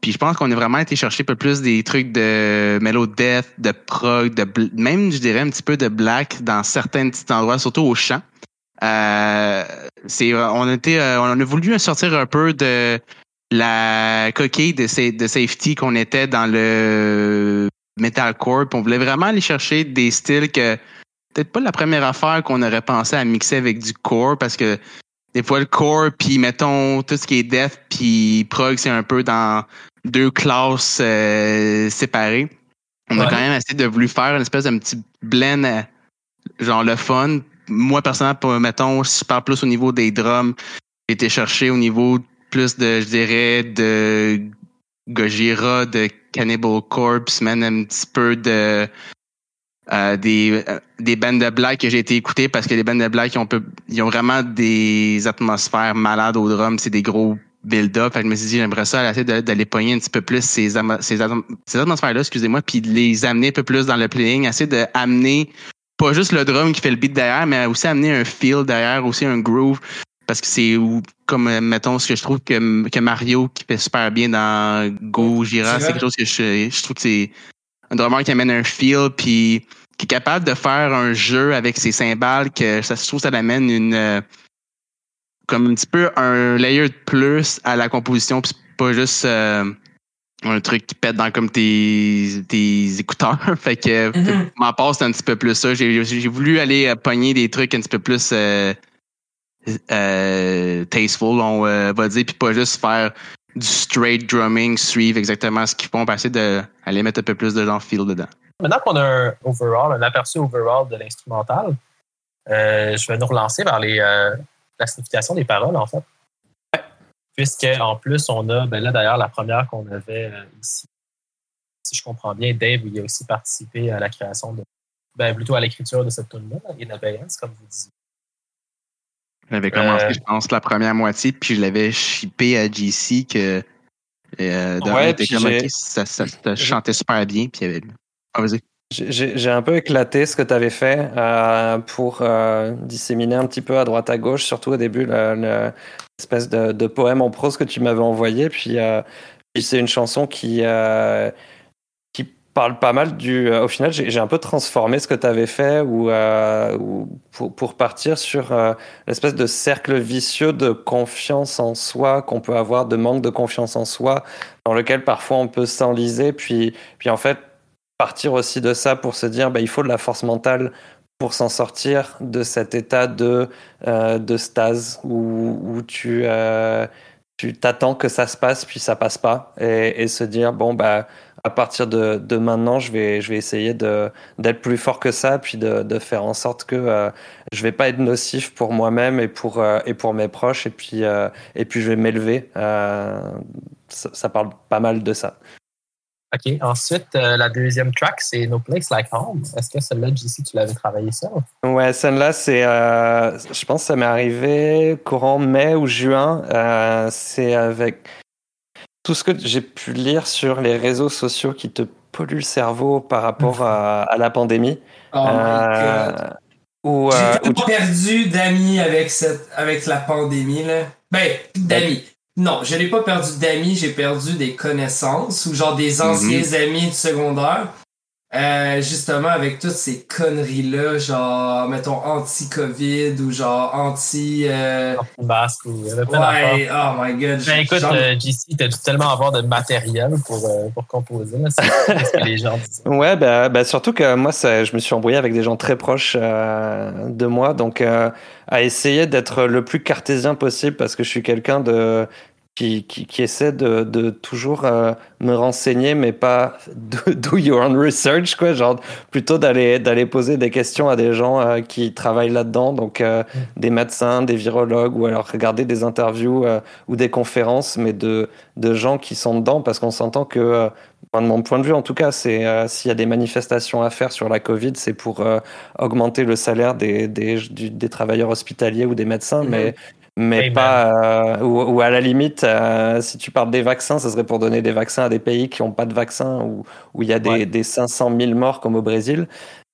Puis je pense qu'on a vraiment été chercher un peu plus des trucs de mellow death, de prog, de même je dirais un petit peu de black dans certains petits endroits, surtout au chant. Euh, c'est on a été euh, on a voulu sortir un peu de la coquille de safety qu'on était dans le metalcore. Puis on voulait vraiment aller chercher des styles que peut-être pas la première affaire qu'on aurait pensé à mixer avec du core parce que des fois le core puis mettons tout ce qui est death puis prog c'est un peu dans deux classes euh, séparées. On a quand même essayé de voulu faire une espèce de petit blend euh, genre le fun. Moi personnellement pour, mettons si je parle plus au niveau des drums, j'ai été chercher au niveau plus de je dirais de Gojira, de Cannibal Corpse, même un petit peu de euh, des, euh, des bandes de black que j'ai été écouter parce que les bandes de black ils ont, peu- ils ont vraiment des atmosphères malades au drum, c'est des gros build-up. Fait que je me suis dit, j'aimerais ça essayer d'aller pogner un petit peu plus ces, ces, ces atmosphères-là, excusez-moi, puis de les amener un peu plus dans le playing, essayer d'amener pas juste le drum qui fait le beat derrière, mais aussi amener un feel derrière, aussi un groove. Parce que c'est comme, euh, mettons, ce que je trouve que, que Mario qui fait super bien dans Go Jira, C'est quelque chose que je, je trouve que c'est un drummer qui amène un feel, puis qui est capable de faire un jeu avec ses cymbales, que ça, je trouve ça l'amène une. euh, comme un petit peu un layer de plus à la composition, puis c'est pas juste euh, un truc qui pète dans comme tes, tes écouteurs. fait que ma part, c'est un petit peu plus ça. J'ai j'ai voulu aller euh, pogner des trucs un petit peu plus euh, euh, tasteful, on euh, va dire, puis pas juste faire du straight drumming, suivre exactement ce qu'ils font, puis essayer d'aller mettre un peu plus de genre feel dedans. Maintenant qu'on a un overall, un aperçu overall de l'instrumental, euh, je vais nous relancer vers les, euh, la signification des paroles, en fait. Puisque, en plus, on a, ben là, d'ailleurs, la première qu'on avait euh, ici. Si je comprends bien, Dave, il a aussi participé à la création de, ben, plutôt à l'écriture de cette tune-là, In Abeyance, comme vous disiez. J'avais commencé, Euh, je pense, la première moitié, puis je l'avais shippé à JC que euh, Ouais, puis comme, j'ai- Ok, ça, ça, ça chantait super bien, puis il y avait. Ah. J'ai un peu éclaté ce que tu avais fait euh, pour euh, disséminer un petit peu à droite à gauche, surtout au début, l'espèce de, poème en prose que tu m'avais envoyé. Puis, euh, c'est une chanson qui, qui parle pas mal du. au final, j'ai un peu transformé ce que tu avais fait ou pour, pour, partir sur l'espèce de cercle vicieux de confiance en soi qu'on peut avoir, de manque de confiance en soi, dans lequel parfois on peut s'enliser. Puis, puis en fait, partir aussi de ça pour se dire bah, il faut de la force mentale pour s'en sortir de cet état de, euh, de stase où, où tu euh, tu t'attends que ça se passe puis ça passe pas. Et, se dire bon bah à partir de, de, maintenant je vais je vais essayer de d'être plus fort que ça puis de, de faire en sorte que euh, je vais pas être nocif pour moi-même et pour euh, et pour mes proches et puis et puis je vais m'élever. Ça, parle pas mal de ça OK. Ensuite, euh, la deuxième track, c'est No Place Like Home. Est-ce que celle-là, JC, tu l'avais travaillé ça? Ouais, celle-là, c'est. Euh, je pense que ça m'est arrivé courant mai ou juin. Euh, c'est avec tout ce que j'ai pu lire sur les réseaux sociaux qui te polluent le cerveau par rapport à, à la pandémie. Oh my God. J'ai où perdu d'amis avec, cette, avec la pandémie. Là. Ben, d'amis. Non, je n'ai pas perdu d'amis, j'ai perdu des connaissances ou genre des anciens mm -hmm. amis du secondaire. Euh, justement, avec toutes ces conneries-là, genre, mettons, anti-COVID ou genre anti... Euh... Anti-masque ou... Ouais, oh my God. Ben écoute, genre... euh, JC, t'as tellement avoir de matériel pour, euh, pour composer, là, ce que les gens disent. Ouais, bah, bah surtout que moi, ça, je me suis embrouillé avec des gens très proches euh, de moi, donc euh, à essayer d'être le plus cartésien possible parce que je suis quelqu'un de qui, qui, qui, essaie de, de toujours euh, me renseigner, mais pas do, do, your own research, quoi. Genre, plutôt d'aller, d'aller poser des questions à des gens euh, qui travaillent là-dedans, donc euh, mm. des médecins, des virologues, ou alors regarder des interviews ou des conférences, mais de, de gens qui sont dedans, parce qu'on s'entend que, de mon point de vue en tout cas, c'est s'il y a des manifestations à faire sur la Covid, c'est pour augmenter le salaire des, des, des, travailleurs hospitaliers ou des médecins, mm mais mais hey pas euh, ou, ou, à la limite euh, si tu parles des vaccins ça serait pour donner des vaccins à des pays qui n'ont pas de vaccin ou où il y a des, ouais. des 500 000 morts comme au Brésil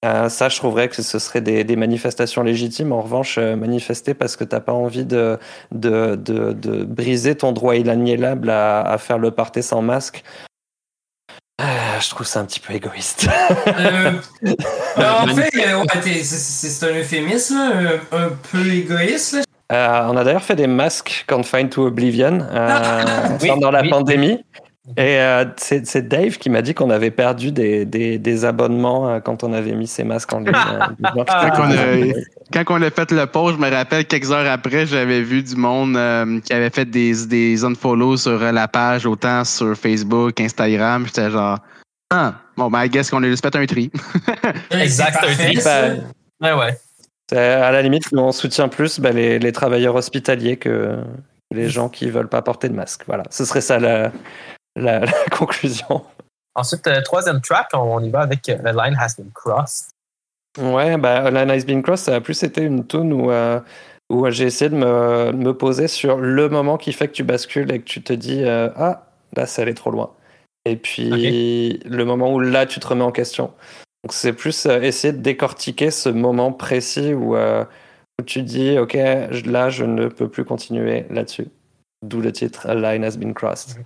euh, ça je trouverais que ce serait des, des manifestations légitimes en revanche manifester parce que t'as pas envie de, de, de, de, briser ton droit inaliénable à, à faire le party sans masque je trouve ça un petit peu égoïste. euh, en fait, ouais, c'est un euphémisme, un, un peu égoïste. Là. Euh, on a d'ailleurs fait des masques Confined to Oblivion euh, oui, pendant la oui. pandémie. Et euh, c'est Dave qui m'a dit qu'on avait perdu des, des, des abonnements euh, quand on avait mis ces masques en ligne. quand, on a, quand, on a, fait le post, je me rappelle quelques heures après, j'avais vu du monde euh, qui avait fait des, des unfollows sur la page, autant sur Facebook, Instagram. J'étais genre, ah, bon, ben, I guess qu'on a juste fait un tri. exact, un tri. Ben, ouais, ouais. À la limite, on soutient plus bah, les, les, travailleurs hospitaliers que les gens qui veulent pas porter de masque. Voilà, ce serait ça la, la, la conclusion. Ensuite, euh, troisième track, on y va avec euh, The Line Has Been Crossed. Ouais, bah, The Line Has Been Crossed, ça a plus été une tune où, euh, où j'ai essayé de me, me, poser sur le moment qui fait que tu bascules et que tu te dis euh, Ah, là, c'est allé trop loin. Et puis, okay. le moment où là, tu te remets en question. Donc c'est plus euh, essayer de décortiquer ce moment précis où, euh, où tu dis ok là je ne peux plus continuer là-dessus. D'où le titre A line has been crossed.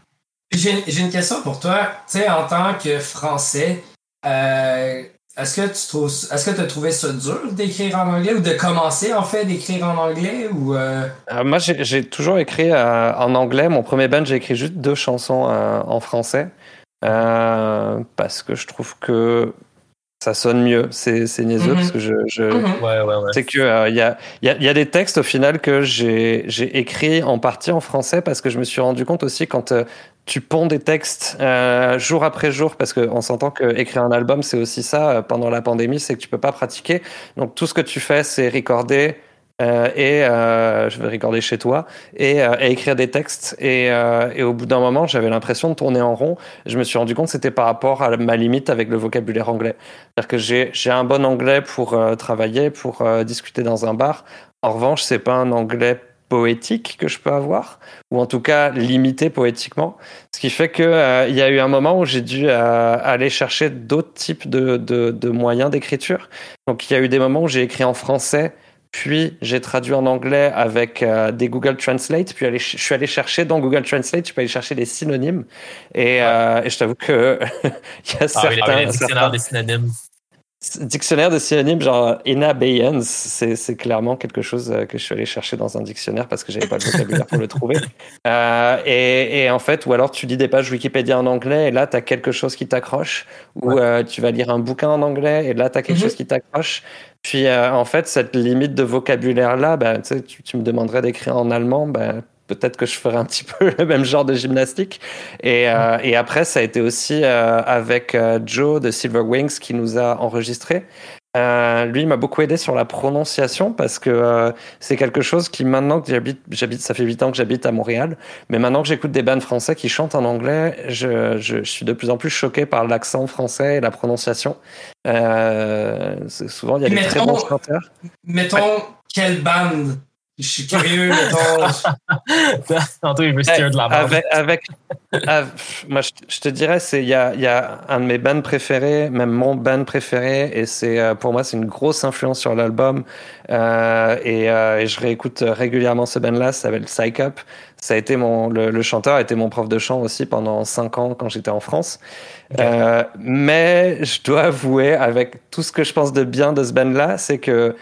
J'ai une question pour toi. Tu sais en tant que français, euh, est-ce que tu trouves est-ce que tu as trouvé ça dur d'écrire en anglais ou de commencer en fait d'écrire en anglais ou euh... moi j'ai toujours écrit en anglais. Mon premier band j'ai écrit juste deux chansons en français parce que je trouve que ça sonne mieux. C'est, c'est niaiseux mm -hmm. parce que je, je mm -hmm. ouais, ouais, ouais. c'est que il euh, y, a, y, a, y a des textes au final que j'ai, j'ai écrit en partie en français parce que je me suis rendu compte aussi quand euh, tu ponds des textes euh, jour après jour parce qu'on s'entend que écrire un album c'est aussi ça euh, pendant la pandémie c'est que tu peux pas pratiquer donc tout ce que tu fais c'est recorder euh, et euh, je vais recorder chez toi et, euh, et écrire des textes et, au bout d'un moment j'avais l'impression de tourner en rond je me suis rendu compte que c'était par rapport à ma limite avec le vocabulaire anglais c'est-à-dire que j'ai, j'ai un bon anglais pour travailler pour discuter dans un bar en revanche c'est pas un anglais poétique que je peux avoir, ou en tout cas limité poétiquement. Ce qui fait que y a eu un moment où j'ai dû aller chercher d'autres types de, de moyens d'écriture. Donc il y a eu des moments où j'ai écrit en français, puis j'ai traduit en anglais avec euh, des Google Translate, puis allé- je suis allé chercher dans Google Translate, je peux aller chercher des synonymes. Et, euh, et je t'avoue que il y a Ah oui, certains, dictionnaire certains- des synonymes. Dictionnaire de synonymes, genre in abeyance, c'est clairement quelque chose euh, que je suis allé chercher dans un dictionnaire parce que j'avais pas le vocabulaire pour le trouver. Euh, et, et en fait, ou alors tu lis des pages Wikipédia en anglais et là tu as quelque chose qui t'accroche, ou euh, tu vas lire un bouquin en anglais et là tu as quelque Mhm. chose qui t'accroche. Puis euh, en fait, cette limite de vocabulaire là, bah, tu, tu, me demanderais d'écrire en allemand, bah, peut-être que je ferais un petit peu le même genre de gymnastique. Et, euh, et après, ça a été aussi euh, avec euh, Joe de Silver Wings qui nous a enregistré. Euh, lui il m'a beaucoup aidé sur la prononciation parce que euh, c'est quelque chose qui maintenant que j'habite, j'habite, ça fait 8 ans que j'habite à Montréal, mais maintenant que j'écoute des bands français qui chantent en anglais, je, je, je suis de plus en plus choqué par l'accent français et la prononciation. Euh, souvent il y a des Mais très mettons- bons chanteurs. Mettons, quelle bande? Je suis curieux. Tantôt, il veut se tirer de la barre. Avec, avec, av- moi, je, je te dirais, il y a, il y a un de mes bands préférés, même mon band préféré, et c'est euh, pour moi c'est une grosse influence sur l'album. Euh, et, euh, et je réécoute régulièrement ce band-là, ça s'appelle Psych Up. Ça a été mon le, le chanteur a été mon prof de chant aussi pendant cinq ans quand j'étais en France. Euh, mais je dois avouer, avec tout ce que je pense de bien de ce band-là, c'est que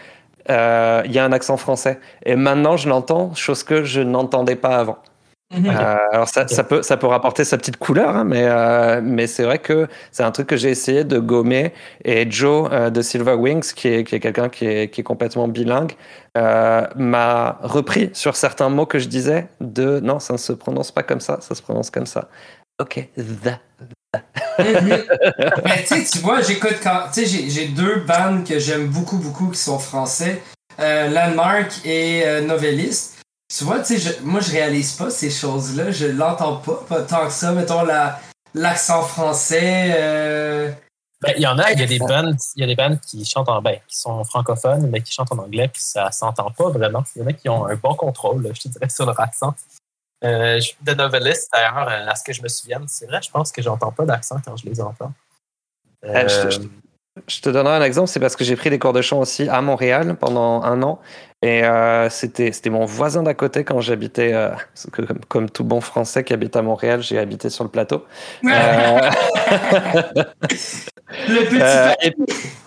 euh, il y a un accent français. Et maintenant, je l'entends, chose que je n'entendais pas avant. Mhm. Euh, alors ça, ça peut ça peut rapporter sa petite couleur, hein, mais euh, mais c'est vrai que c'est un truc que j'ai essayé de gommer. Et Joe euh, de Silver Wings, qui est qui est quelqu'un qui est qui est complètement bilingue, m'a repris sur certains mots que je disais de non, ça ne se prononce pas comme ça, ça se prononce comme ça. Ok, the. Mais tu vois, j'écoute quand. Tu sais, j'ai- deux bandes que j'aime beaucoup, beaucoup qui sont français euh, Landmark et euh, Novelist. Tu vois, tu sais, moi, je réalise pas ces choses-là. Je l'entends pas, pas tant que ça. Mettons la- l'accent français. euh, Ben, il y en a, il y a des bands, il y a des qui chantent en ben, qui sont francophones, mais qui chantent en anglais, puis ça s'entend pas vraiment. Il y en a qui ont un bon contrôle, je te dirais, sur leur accent. Euh, de Novelist, d'ailleurs, euh, à ce que je me souvienne, c'est vrai, je pense que j'entends pas d'accent quand je les entends. Euh, je te- Euh, je te- Je te donnerai un exemple, c'est parce que j'ai pris des cours de chant aussi à Montréal pendant un an. Et euh, c'était c'était mon voisin d'à côté quand j'habitais, euh, comme, comme tout bon Français qui habite à Montréal, j'ai habité sur le plateau. Euh, Le petit.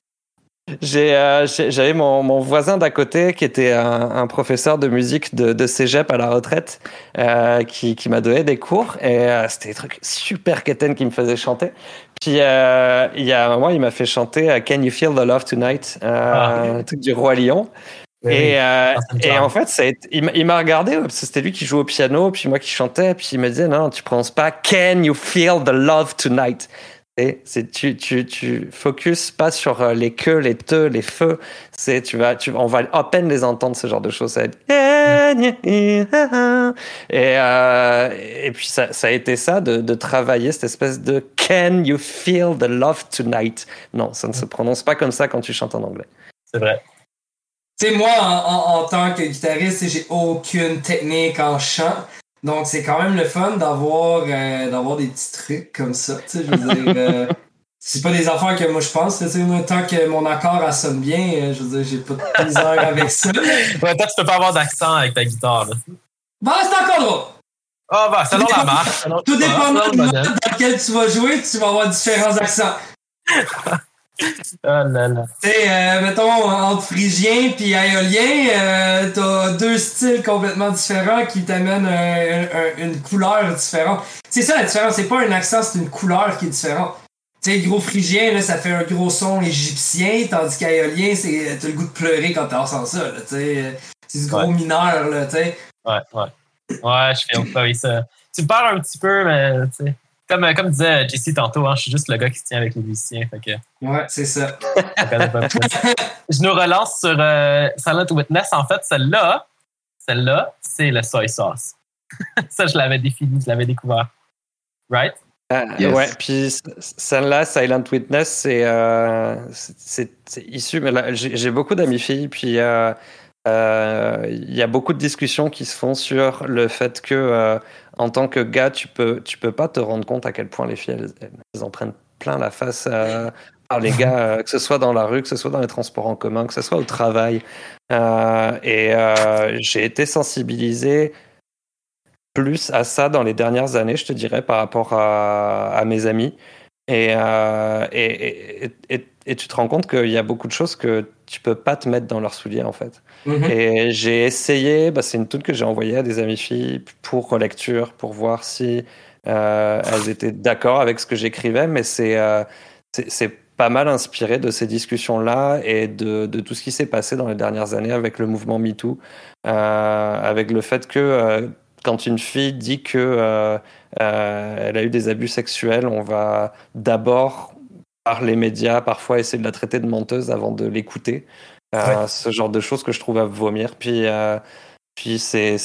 j'ai, euh, J'avais mon, mon voisin d'à côté qui était un, un professeur de musique de, de cégep à la retraite euh, qui, qui m'a donné des cours et euh, c'était des trucs super quétaines qui me faisaient chanter. Puis euh, il y a un moment, il m'a fait chanter Can You Feel the Love Tonight, Ah. un truc du Roi Lion. oui, Et, Ah, et en fait, ça été- il m'a regardé parce que c'était lui qui jouait au piano, puis moi qui chantais, puis il me disait non, tu prononces pas Can you feel the love tonight? Et tu tu tu focus pas sur euh, les queues, les te, les feux. C'est tu vas tu on va à peine les entendre ce genre de choses. Ça être et euh, et puis ça, ça a été ça de, de travailler cette espèce de Can you feel the love tonight? Non, ça ne se prononce pas comme ça quand tu chantes en anglais. c'est vrai. Tu sais, moi, en, en- tant que guitariste, j'ai aucune technique en chant. Donc, c'est quand même le fun d'avoir euh, d'avoir des petits trucs comme ça. Tu sais, je veux dire, euh, c'est pas des affaires que moi je pense. Tu sais, moi, tant que mon accord elle sonne bien, euh, je veux dire, j'ai pas de misère avec ça. Ouais, toi, tu peux pas avoir d'accent avec ta guitare. là. Bon, c'est encore drôle. Ah, bah, selon la marque. Tout dépendant selon du le mode modèle. dans lequel tu vas jouer, tu vas avoir différents accents. Ah là là. Tu sais, euh, mettons, entre phrygien puis éolien, euh, t'as deux styles complètement différents qui t'amènent un- un- une couleur différente. C'est ça la différence, c'est pas un accent, c'est une couleur qui est différente. Tu sais, gros phrygien, là, ça fait un gros son égyptien, tandis qu'éolien, c'est, t'as le goût de pleurer quand t'entends ça, là, tu sais. C'est du gros Ouais. mineur, là, tu sais. Ouais, ouais. Ouais, je fais pas ça. Tu me parles un petit peu, mais tu sais. Comme, comme disait JC tantôt, hein, je suis juste le gars qui se tient avec les musiciens. Fait que Ouais, c'est ça. je nous relance sur euh, Silent Witness. En fait, celle-là, celle-là, c'est le soy sauce. ça, je l'avais défini, je l'avais découvert. Right? Euh, Yes. Ouais, puis celle-là, Silent Witness, c'est euh, issu. Mais là, j'ai j'ai beaucoup d'amis filles, puis euh, euh, il y a beaucoup de discussions qui se font sur le fait que, euh, en tant que gars, tu peux, tu peux pas te rendre compte à quel point les filles, elles, en prennent plein la face euh, par les gars, que ce soit dans la rue, que ce soit dans les transports en commun, que ce soit au travail. Et j'ai été sensibilisé plus à ça dans les dernières années, je te dirais, par rapport à, mes amis. Et, et, et tu te rends compte qu'il y a beaucoup de choses que tu peux pas te mettre dans leurs souliers, en fait. Mhm. Et j'ai essayé, bah, c'est une toute que j'ai envoyée à des amis filles pour relecture, pour voir si euh, elles étaient d'accord avec ce que j'écrivais, mais c'est euh, c'est- pas mal inspiré de ces discussions-là et de, de tout ce qui s'est passé dans les dernières années avec le mouvement MeToo, euh, avec le fait que euh, quand une fille dit que elle a eu des abus sexuels, on va d'abord par les médias parfois essayer de la traiter de menteuse avant de l'écouter. Euh, Ce genre de choses que je trouve à vomir. Puis, euh, puis c'est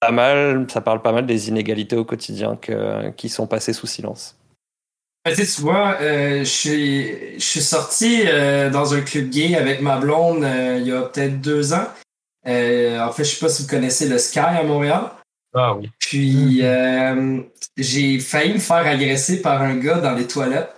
pas mal, ça parle pas mal des inégalités au quotidien que, qui sont passées sous silence. Ben, tu sais, tu vois, euh, je suis- je suis sorti euh, dans un club gay avec ma blonde euh, il y a peut-être deux ans. Euh, en fait, je sais pas si vous connaissez le Sky à Montréal. Ah oui. Puis euh, j'ai failli me faire agresser par un gars dans les toilettes.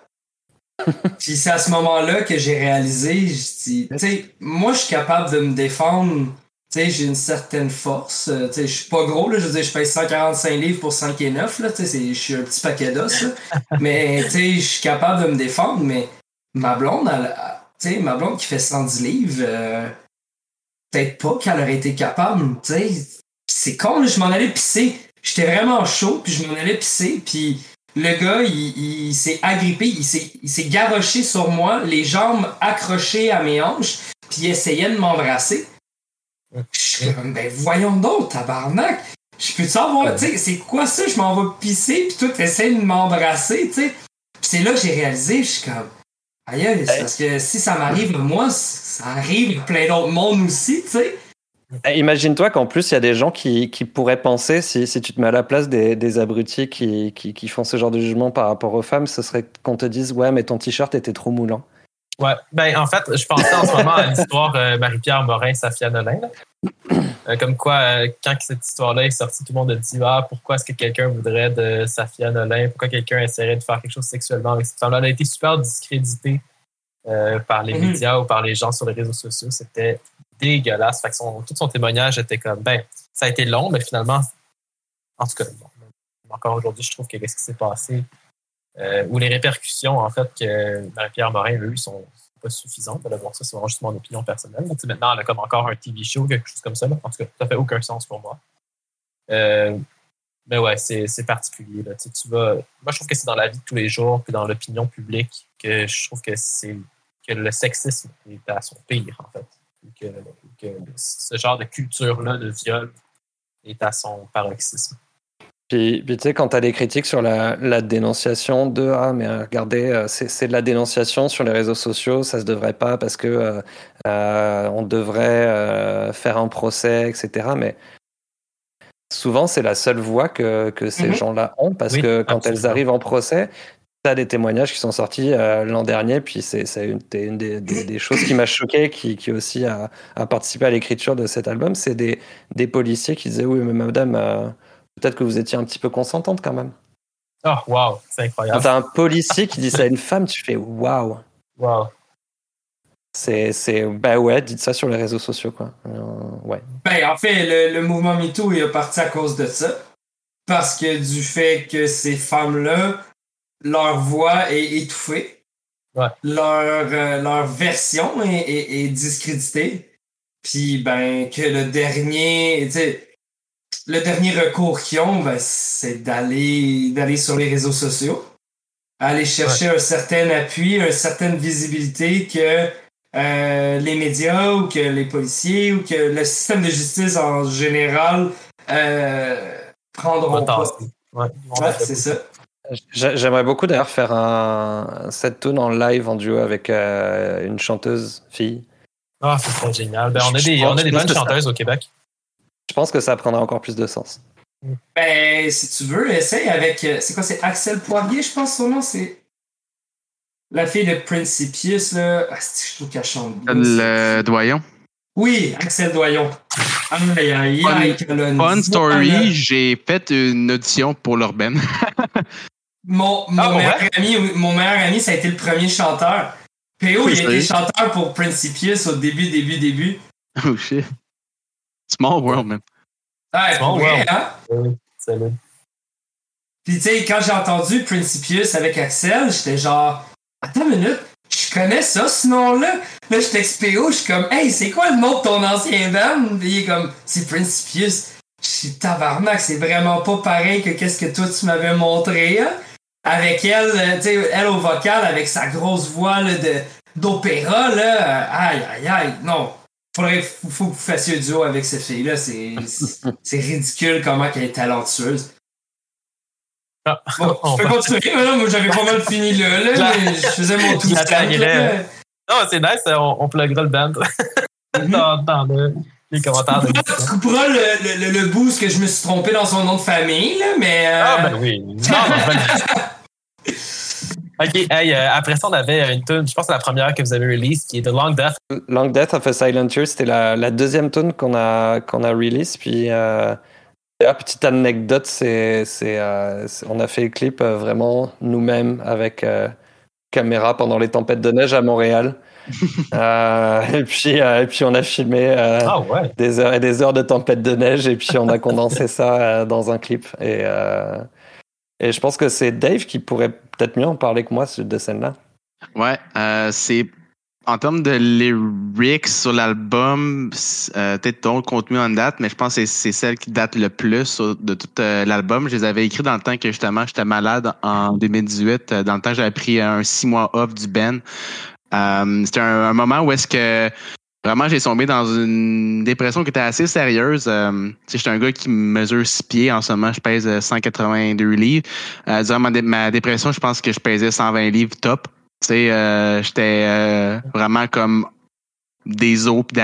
Puis c'est à ce moment-là que j'ai réalisé, je dis, tu sais, moi je suis capable de me défendre, tu sais, j'ai une certaine force, euh, tu sais, je suis pas gros, là, je veux dire, je pèse 145 livres pour 5 et 9, là, tu sais, je suis un petit paquet d'os, mais tu sais, je suis capable de me défendre, mais ma blonde, elle- tu sais, ma blonde qui fait 110 livres, euh, peut-être pas qu'elle aurait été capable, tu sais, c'est con, là, je m'en allais pisser. J'étais vraiment chaud, puis je m'en allais pisser, puis le gars, il, il s'est agrippé, il s'est, garoché sur moi, les jambes accrochées à mes hanches, puis il essayait de m'embrasser. Je suis comme, ben voyons donc, tabarnak! Je peux savoir, tu sais, c'est quoi ça? Je m'en vais pisser, puis toi, t'essaies de m'embrasser, tu sais. Puis c'est là que j'ai réalisé, je suis comme, aïe, parce que si ça m'arrive, moi, ça arrive à plein d'autres mondes aussi, tu sais. Eh, Imagine-toi qu'en plus, il y a des gens qui, qui pourraient penser, si, si tu te mets à la place des, des abrutis qui, qui, qui font ce genre de jugement par rapport aux femmes, ce serait qu'on te dise Ouais, mais ton t-shirt était trop moulant. Ouais. Ben, en fait, je pensais en ce moment à l'histoire euh, Marie-Pierre Morin, Safia Nolin. Euh, comme quoi, euh, quand cette histoire-là est sortie, tout le monde a dit Ah, pourquoi est-ce que quelqu'un voudrait de Safia Nolin? Pourquoi quelqu'un essaierait de faire quelque chose sexuellement avec cette femme-là? Elle a été super discréditée euh, par les Mhm. médias ou par les gens sur les réseaux sociaux. C'était dégueulasse. Fait que son- tout son témoignage était comme Ben, ça a été long, mais finalement, en tout cas, encore aujourd'hui, je trouve que qu'est-ce qui s'est passé euh, ou les répercussions, en fait, que Marie-Pierre Morin a eues sont pas suffisantes. Ça, c'est vraiment juste mon opinion personnelle. Maintenant, elle a comme encore un TV show, quelque chose comme ça. En tout cas, ça fait aucun sens pour moi. Euh, mais ouais, c'est particulier. Moi, je trouve que c'est dans la vie de tous les jours, puis dans l'opinion publique, que je trouve que c'est que le sexisme est à son pire, en fait. Que, que ce genre de culture-là de viol est à son paroxysme. Puis, puis tu sais, quand tu as des critiques sur la, la dénonciation de Ah, mais regardez, euh, c'est de la dénonciation sur les réseaux sociaux, ça se devrait pas parce que euh, euh, on devrait euh, faire un procès, etc. Mais souvent, c'est la seule voix que, que ces Mhm. gens-là ont parce Oui, que quand elles arrivent en procès, as des témoignages qui sont sortis euh, l'an dernier, puis c'est une, des, des- des choses qui m'a choqué, qui, qui aussi a, a participé à l'écriture de cet album, c'est des, des policiers qui disaient Oui, mais madame. euh, Peut-être que vous étiez un petit peu consentante quand même. Oh, wow, c'est Quand incroyable. t'as un policier qui dit ça à une femme, tu fais waouh. Wow. C'est, c'est, bah ouais, dites ça sur les réseaux sociaux, quoi. Euh, ouais. Ben, en fait, le, le mouvement MeToo est parti à cause de ça. Parce que du fait que ces femmes-là, leur voix est étouffée. Ouais. Leur, euh, leur version est, est- est discréditée. Puis, ben, que le dernier, le dernier recours qu'ils ont, ben, c'est d'aller, d'aller sur les réseaux sociaux. Aller chercher un certain appui, une certaine visibilité que euh, les médias ou que les policiers ou que le système de justice en général euh, prendront pas. Ouais, Ouais, c'est ça. J'a- J'aimerais beaucoup d'ailleurs faire un, cette tune en live en duo avec euh, une chanteuse fille. Ah, c'est trop génial. Ben, on a des, on a bonnes ça- chanteuses au Québec. Je pense que ça prendra encore plus de sens. Ben, si tu veux, essaye avec. euh, C'est quoi, c'est Axel Poirier, je pense, son nom, c'est. La fille de Principius, là. Ah, c'est- je trouve qu'elle chante bien. Le doyon. Oui, Axel Doyon. Aïe, aïe, Fun- story, j'ai fait une audition pour l'urbaine. Mon, mon, Ah, ouais? meilleur ami, mon meilleur ami, ça a été le premier chanteur. PO, il a été Sérieux? chanteur pour Principius au début, début, début. oh shit. Small world, man. Ah, vrai, wow. hein? Oui, salut. Puis tu sais, quand j'ai entendu Principius avec Axel, j'étais genre, attends une minute, je connais ça, ce nom-là? Là, je texte PO, je suis comme, hey, c'est quoi le nom de ton ancien band? Puis il est comme, c'est Principius. Je suis tabarnak, c'est vraiment pas pareil que qu'est-ce que toi tu m'avais montré, hein? Avec elle, euh, tu sais, elle au vocal, avec sa grosse voix là, de, d'opéra, là. euh, Aïe, aïe, aïe, non. Faudrait, faut, faut que vous fassiez un duo avec cette fille-là. C'est, c'est- c'est ridicule comment elle est talentueuse. Ah, Bon, on je peux va- continuer, mais là, moi j'avais pas mal fini là, là, mais je faisais mon tout là. Non, c'est nice, on, on pluggera le band Mhm. dans, dans le- les commentaires Tu couperas le, le, le, le boost que je me suis trompé dans son nom de famille, là, mais. euh, Ah, ben oui. Non, non, ben- OK, hey, euh, après ça, on avait une tune, je pense que c'est la première que vous avez release, qui est The Long Death. Long Death of a Silent Year, c'était la, la deuxième tune qu'on a, qu'on a release. Puis, euh, petite anecdote, c'est, c'est, euh, c'est- on a fait le clip vraiment nous-mêmes avec caméra pendant les tempêtes de neige à Montréal. Et, puis, et puis, on a filmé Ah ouais. des heures et des heures de tempête de neige et puis on a condensé ça dans un clip. Et, et je pense que c'est Dave qui pourrait peut-être mieux en parler que moi de scène-là. Ouais, euh, c'est en termes de lyrics sur l'album, euh, peut-être d'autres contenus en date, mais je pense que c'est- celle qui date le plus sur- de tout euh, l'album. Je les avais écrits dans le temps que justement j'étais malade en 2018, euh, dans le temps que j'avais pris un six mois off du Ben. C'était un moment où est-ce que vraiment j'ai tombé dans une dépression qui était assez sérieuse. Euh, tu sais, j'étais un gars qui mesure six pieds en ce moment, je pèse euh, 182 livres. Euh, durant ma, dé- ma dépression, je pense que je pesais 120 livres top. Tu sais, euh, j'étais euh, vraiment comme des os pis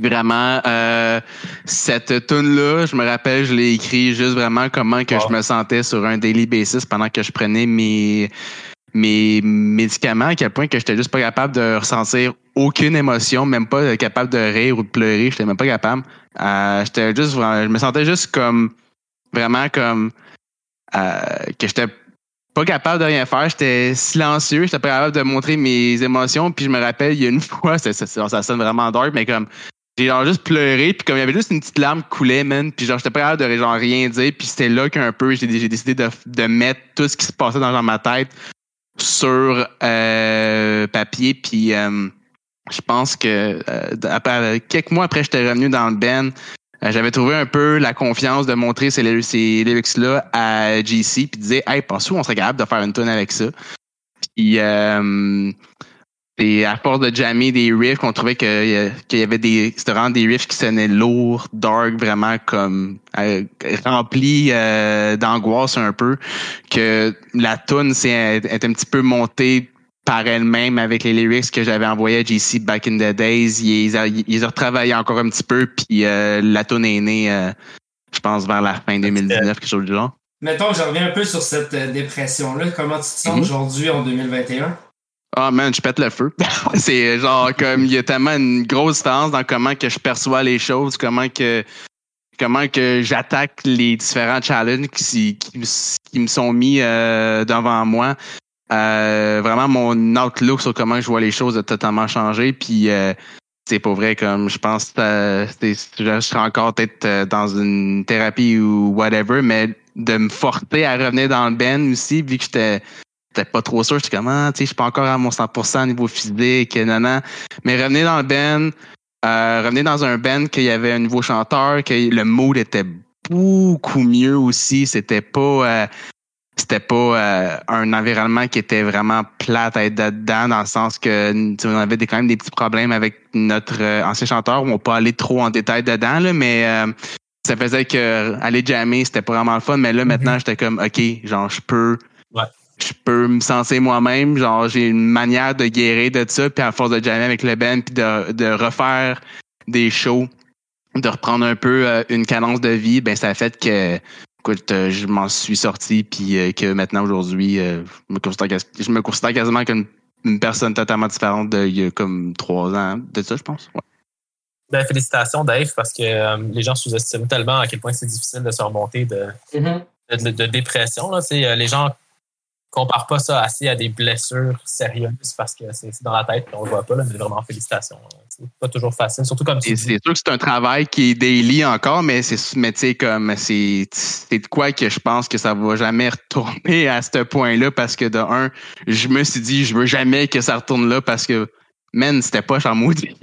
vraiment, euh, cette tune là je me rappelle, je l'ai écrit juste vraiment comment que Wow. je me sentais sur un daily basis pendant que je prenais mes mes médicaments, à quel point que j'étais juste pas capable de ressentir aucune émotion, même pas capable de rire ou de pleurer, j'étais même pas capable. Euh, j'étais juste je me sentais juste comme vraiment comme euh, que j'étais pas capable de rien faire. J'étais silencieux, j'étais pas capable de montrer mes émotions. Puis je me rappelle, il y a une fois, ça, ça, ça, sonne vraiment dark, mais comme j'ai genre juste pleuré, puis comme il y avait juste une petite larme qui coulait, man, puis genre j'étais pas capable de genre rien dire, puis c'était là qu'un peu j'ai décidé de, de mettre tout ce qui se passait dans ma tête sur euh, papier, puis euh, je pense que euh, après, quelques mois après, j'étais revenu dans le. Euh, J'avais trouvé un peu la confiance de montrer ces, lyrics- ces lyrics-là à JC puis de dire Hey, pense-tu on serait capable de faire une tune avec ça? Puis euh, et à force de jammer des riffs, on trouvait que, qu'il y avait des. C'était vraiment des riffs qui sonnaient lourds, dark, vraiment comme euh, remplis euh, d'angoisse un peu. Que la tune c'est est un petit peu montée par elle-même avec les lyrics que j'avais envoyés à JC back in the days. Ils, ils, ils ont retravaillé encore un petit peu, puis euh, la tune est née, euh, je pense, vers la fin 2019, quelque chose du genre. Mettons je reviens un peu sur cette euh, dépression-là. Comment tu te sens Mhm. aujourd'hui en 2021? Ah man, je pète le feu. c'est genre comme il y a tellement une grosse différence dans comment que je perçois les choses, comment que comment que j'attaque les différents challenges qui, qui, qui me sont mis euh, devant moi. Euh, vraiment mon outlook sur comment je vois les choses a totalement changé. Puis euh, c'est pas vrai comme je pense que euh, je serais encore peut-être euh, dans une thérapie ou whatever, mais de me forcer à revenir dans le ben aussi, vu que j'étais j'étais pas trop sûr. J'étais comme, ah, tu sais, je suis pas encore à mon 100% au niveau physique, nanana. Mais revenir dans le band, euh, revenir dans un band qu'il y avait un nouveau chanteur, que le mood était beaucoup mieux aussi. C'était pas, euh, c'était pas euh, un environnement qui était vraiment plate à être dedans, dans le sens que on avait des, quand même des petits problèmes avec notre euh, ancien chanteur. On va pas aller trop en détail dedans, là, mais euh, ça faisait que aller jammer, c'était pas vraiment le fun. Mais là, maintenant, j'étais comme, OK, genre, je peux Ouais. Je peux me sentir moi-même. Genre, j'ai une manière de guérir de ça, puis à force de jammer avec le band, puis de, de refaire des shows, de reprendre un peu euh, une cadence de vie, ben ça a fait que, écoute, euh, je m'en suis sorti, puis euh, que maintenant, aujourd'hui, euh, je me considère quas- je me considère quasiment comme une personne totalement différente d'il y a comme trois ans de ça, je pense. Ouais. Ben, félicitations, Dave, parce que euh, les gens sous-estiment tellement à quel point c'est difficile de se remonter de, Mhm. de, de dépression. Là. C'est, euh, les gens comparent pas ça assez à des blessures sérieuses parce que c'est, dans la tête et on le voit pas. Là, mais vraiment, félicitations. C'est pas toujours facile, surtout comme dis. c'est sûr que c'est un travail qui est daily encore, mais c'est mais tu sais comme c'est c'est de quoi que je pense que ça va jamais retourner à ce point-là parce que de un, je me suis dit je veux jamais que ça retourne là parce que man, c'était pas en maudit.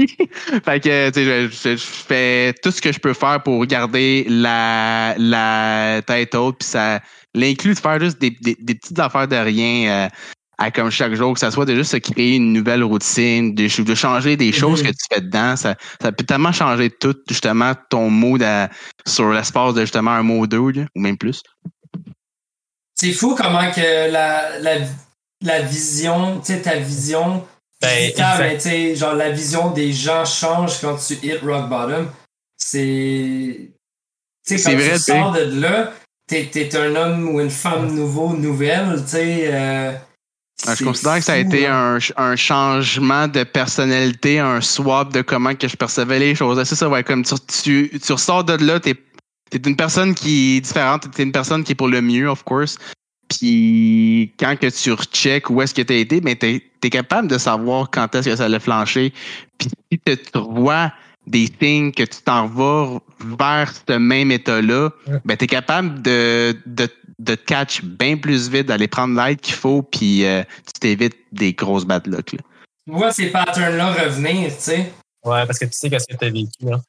fait que tu sais je, je- je fais tout ce que je peux faire pour garder la la tête haute puis ça l'inclut de faire juste des, des, des petites affaires de rien euh, à comme chaque jour, que ça soit de juste se créer une nouvelle routine, de, de changer des choses Mhm. que tu fais dedans, ça, ça peut tellement changer tout, justement, ton mood à- sur l'espace de justement un mot ou deux, ou même plus. C'est fou comment que la, la, la vision, tu sais, ta vision, Ben, mais tu sais, genre la vision des gens change quand tu hit rock bottom. C'est. Tu sais, quand vrai, tu sors de là, t'es es un homme ou une femme nouveau, nouvelle, tu sais. euh, Ah, Je considère que ça a été hein. un, un changement de personnalité, un swap de comment que je percevais les choses. C'est ça, ouais, comme tu, tu, tu ressors de là, t'es es une personne qui est différente, t'es une personne qui est pour le mieux, of course. Puis quand que tu recheck où est-ce que tu as été, ben t'es es capable de savoir quand est-ce que ça l'a flanché. Puis si tu tu vois des signes que tu t'en vas vers ce même état-là, ben t'es capable de, de, de te catch bien plus vite, d'aller prendre l'aide qu'il faut, puis euh, tu t'évites des grosses bad luck. Là. Tu vois ces patterns-là revenir, tu sais. Ouais, parce que tu sais qu'est-ce que tu as vécu. Là.